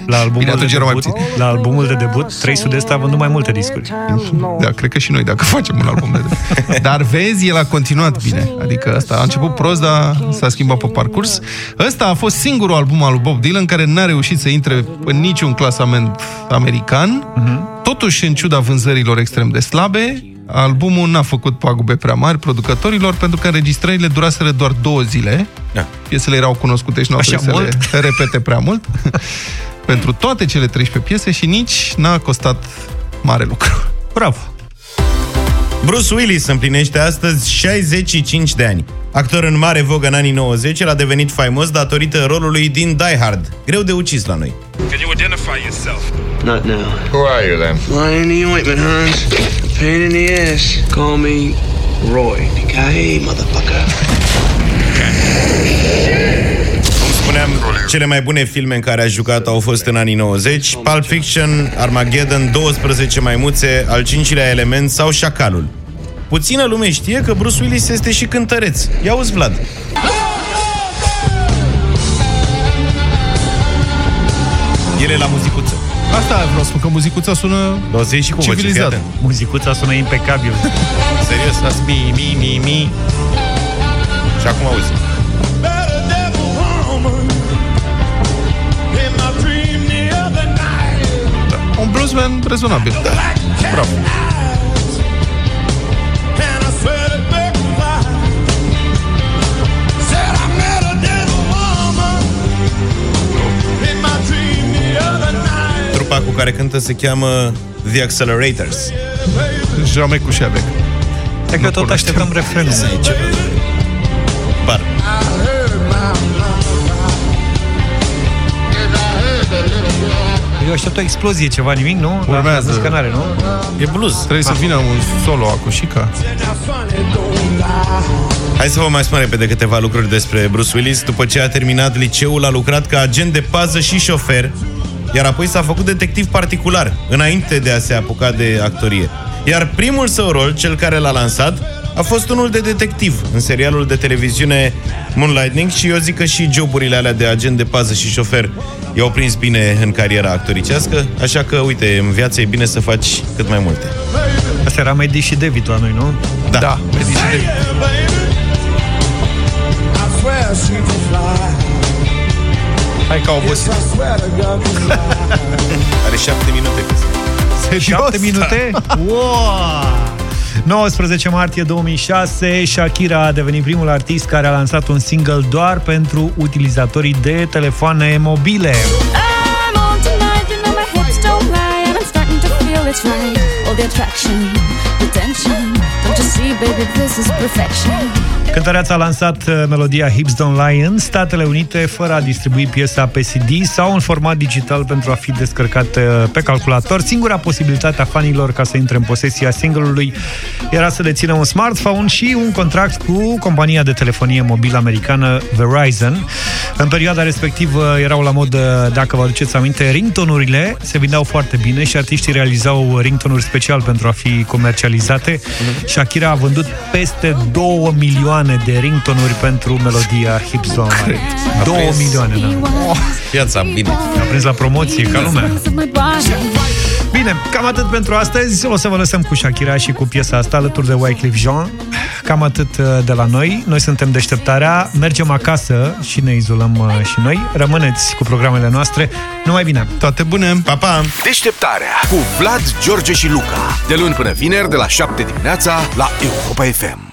[SPEAKER 2] la albumul, Bine, de debut, la albumul de debut 300 de ăsta a vândut mai multe discuri.
[SPEAKER 3] Da, cred că și noi dacă facem un album de debut. Dar vezi, el a continuat bine. Adică asta a început prost, dar s-a schimbat pe parcurs. Ăsta a fost singurul album al lui Bob Dylan care n-a reușit să intre în niciun clasament american. Uh-huh. Totuși, în ciuda vânzărilor extrem de slabe, albumul n-a făcut pagube prea mari producătorilor, pentru că înregistrările duraseră doar două zile. Da. Piesele erau cunoscute și nu au să mult? le repete prea mult. pentru toate cele 13 piese și nici n-a costat mare lucru.
[SPEAKER 2] Bravo!
[SPEAKER 4] Bruce Willis împlinește astăzi 65 de ani. Actor în mare vogă în anii 90, el a devenit faimos datorită rolului din Die Hard, greu de ucis la noi. Can you identify yourself?
[SPEAKER 17] Not now. Who are you then? Line in the ointment, Hans. Pain in the ass. Call me Roy. Hey, motherfucker.
[SPEAKER 4] Cum spuneam, cele mai bune filme în care a jucat au fost în anii 90, Pulp Fiction, Armageddon, 12 maimuțe, Al cincilea element sau Șacalul. Puțină lume știe că Bruce Willis este și cântăreț. Ia uzi, Vlad. El e la muzicuță.
[SPEAKER 3] Asta vreau să spun, că muzicuța sună
[SPEAKER 4] o să și cu
[SPEAKER 3] civilizat.
[SPEAKER 2] Muzicuța sună impecabil.
[SPEAKER 4] Serios, las mi, mi, mi, mi. Și acum auzi.
[SPEAKER 3] Da. Un bluesman rezonabil. Da. Bravo.
[SPEAKER 4] Cu care cântă se cheamă The Accelerators.
[SPEAKER 3] Jamais cu avec.
[SPEAKER 2] Cred că tot așteptăm refrenul.
[SPEAKER 4] Par.
[SPEAKER 2] Eu aștept o explozie, ceva, nimic, nu?
[SPEAKER 3] Urmează.
[SPEAKER 2] La scanare, nu?
[SPEAKER 4] E blues.
[SPEAKER 3] Trebuie să vină un solo acușica.
[SPEAKER 4] Hai să vă mai spun repede câteva lucruri despre Bruce Willis. După ce a terminat liceul, a lucrat ca agent de pază și șofer, iar apoi s-a făcut detectiv particular, înainte de a se apuca de actorie. Iar primul său rol, cel care l-a lansat, a fost unul de detectiv în serialul de televiziune Moonlightning și eu zic că și joburile alea de agent de pază și șofer i-au prins bine în cariera actoricească, așa că, uite, în viață e bine să faci cât mai multe.
[SPEAKER 2] Asta era Medi și David la noi, nu?
[SPEAKER 3] Da, da Medi și David. Hai ca obosit.
[SPEAKER 4] Are șapte minute.
[SPEAKER 2] Serios? Șapte minute? Wow! 19 martie 2006, Shakira a devenit primul artist care a lansat un single doar pentru utilizatorii de telefoane mobile.
[SPEAKER 18] it's right. All the attraction, the attention. Don't you see, baby, this is perfection.
[SPEAKER 2] Cântăreața a lansat uh, melodia Hips Don't Lie în Statele Unite fără a distribui piesa pe CD sau în format digital pentru a fi descărcată pe calculator. Singura posibilitate a fanilor ca să intre în posesia single-ului era să dețină un smartphone și un contract cu compania de telefonie mobilă americană Verizon. În perioada respectivă erau la modă, dacă vă aduceți aminte, ringtonurile se vindeau foarte bine și artiștii realizau ringtonuri special pentru a fi comercializate. Shakira a vândut peste 2 milioane de ringtonuri pentru melodia Hips Don't Lie. 2 milioane, da.
[SPEAKER 4] Piața, bine.
[SPEAKER 2] A prins la promoție, ca lumea. Bine, cam atât pentru astăzi. O să vă lăsăm cu Shakira și cu piesa asta alături de Wycliffe Jean. Cam atât uh, de la noi. Noi suntem Deșteptarea. Mergem acasă și ne izolăm uh, și noi. Rămâneți cu programele noastre. Numai bine!
[SPEAKER 3] Toate bune!
[SPEAKER 4] Pa, pa!
[SPEAKER 1] Deșteptarea cu Vlad, George și Luca. De luni până vineri, de la 7 dimineața, la Europa FM.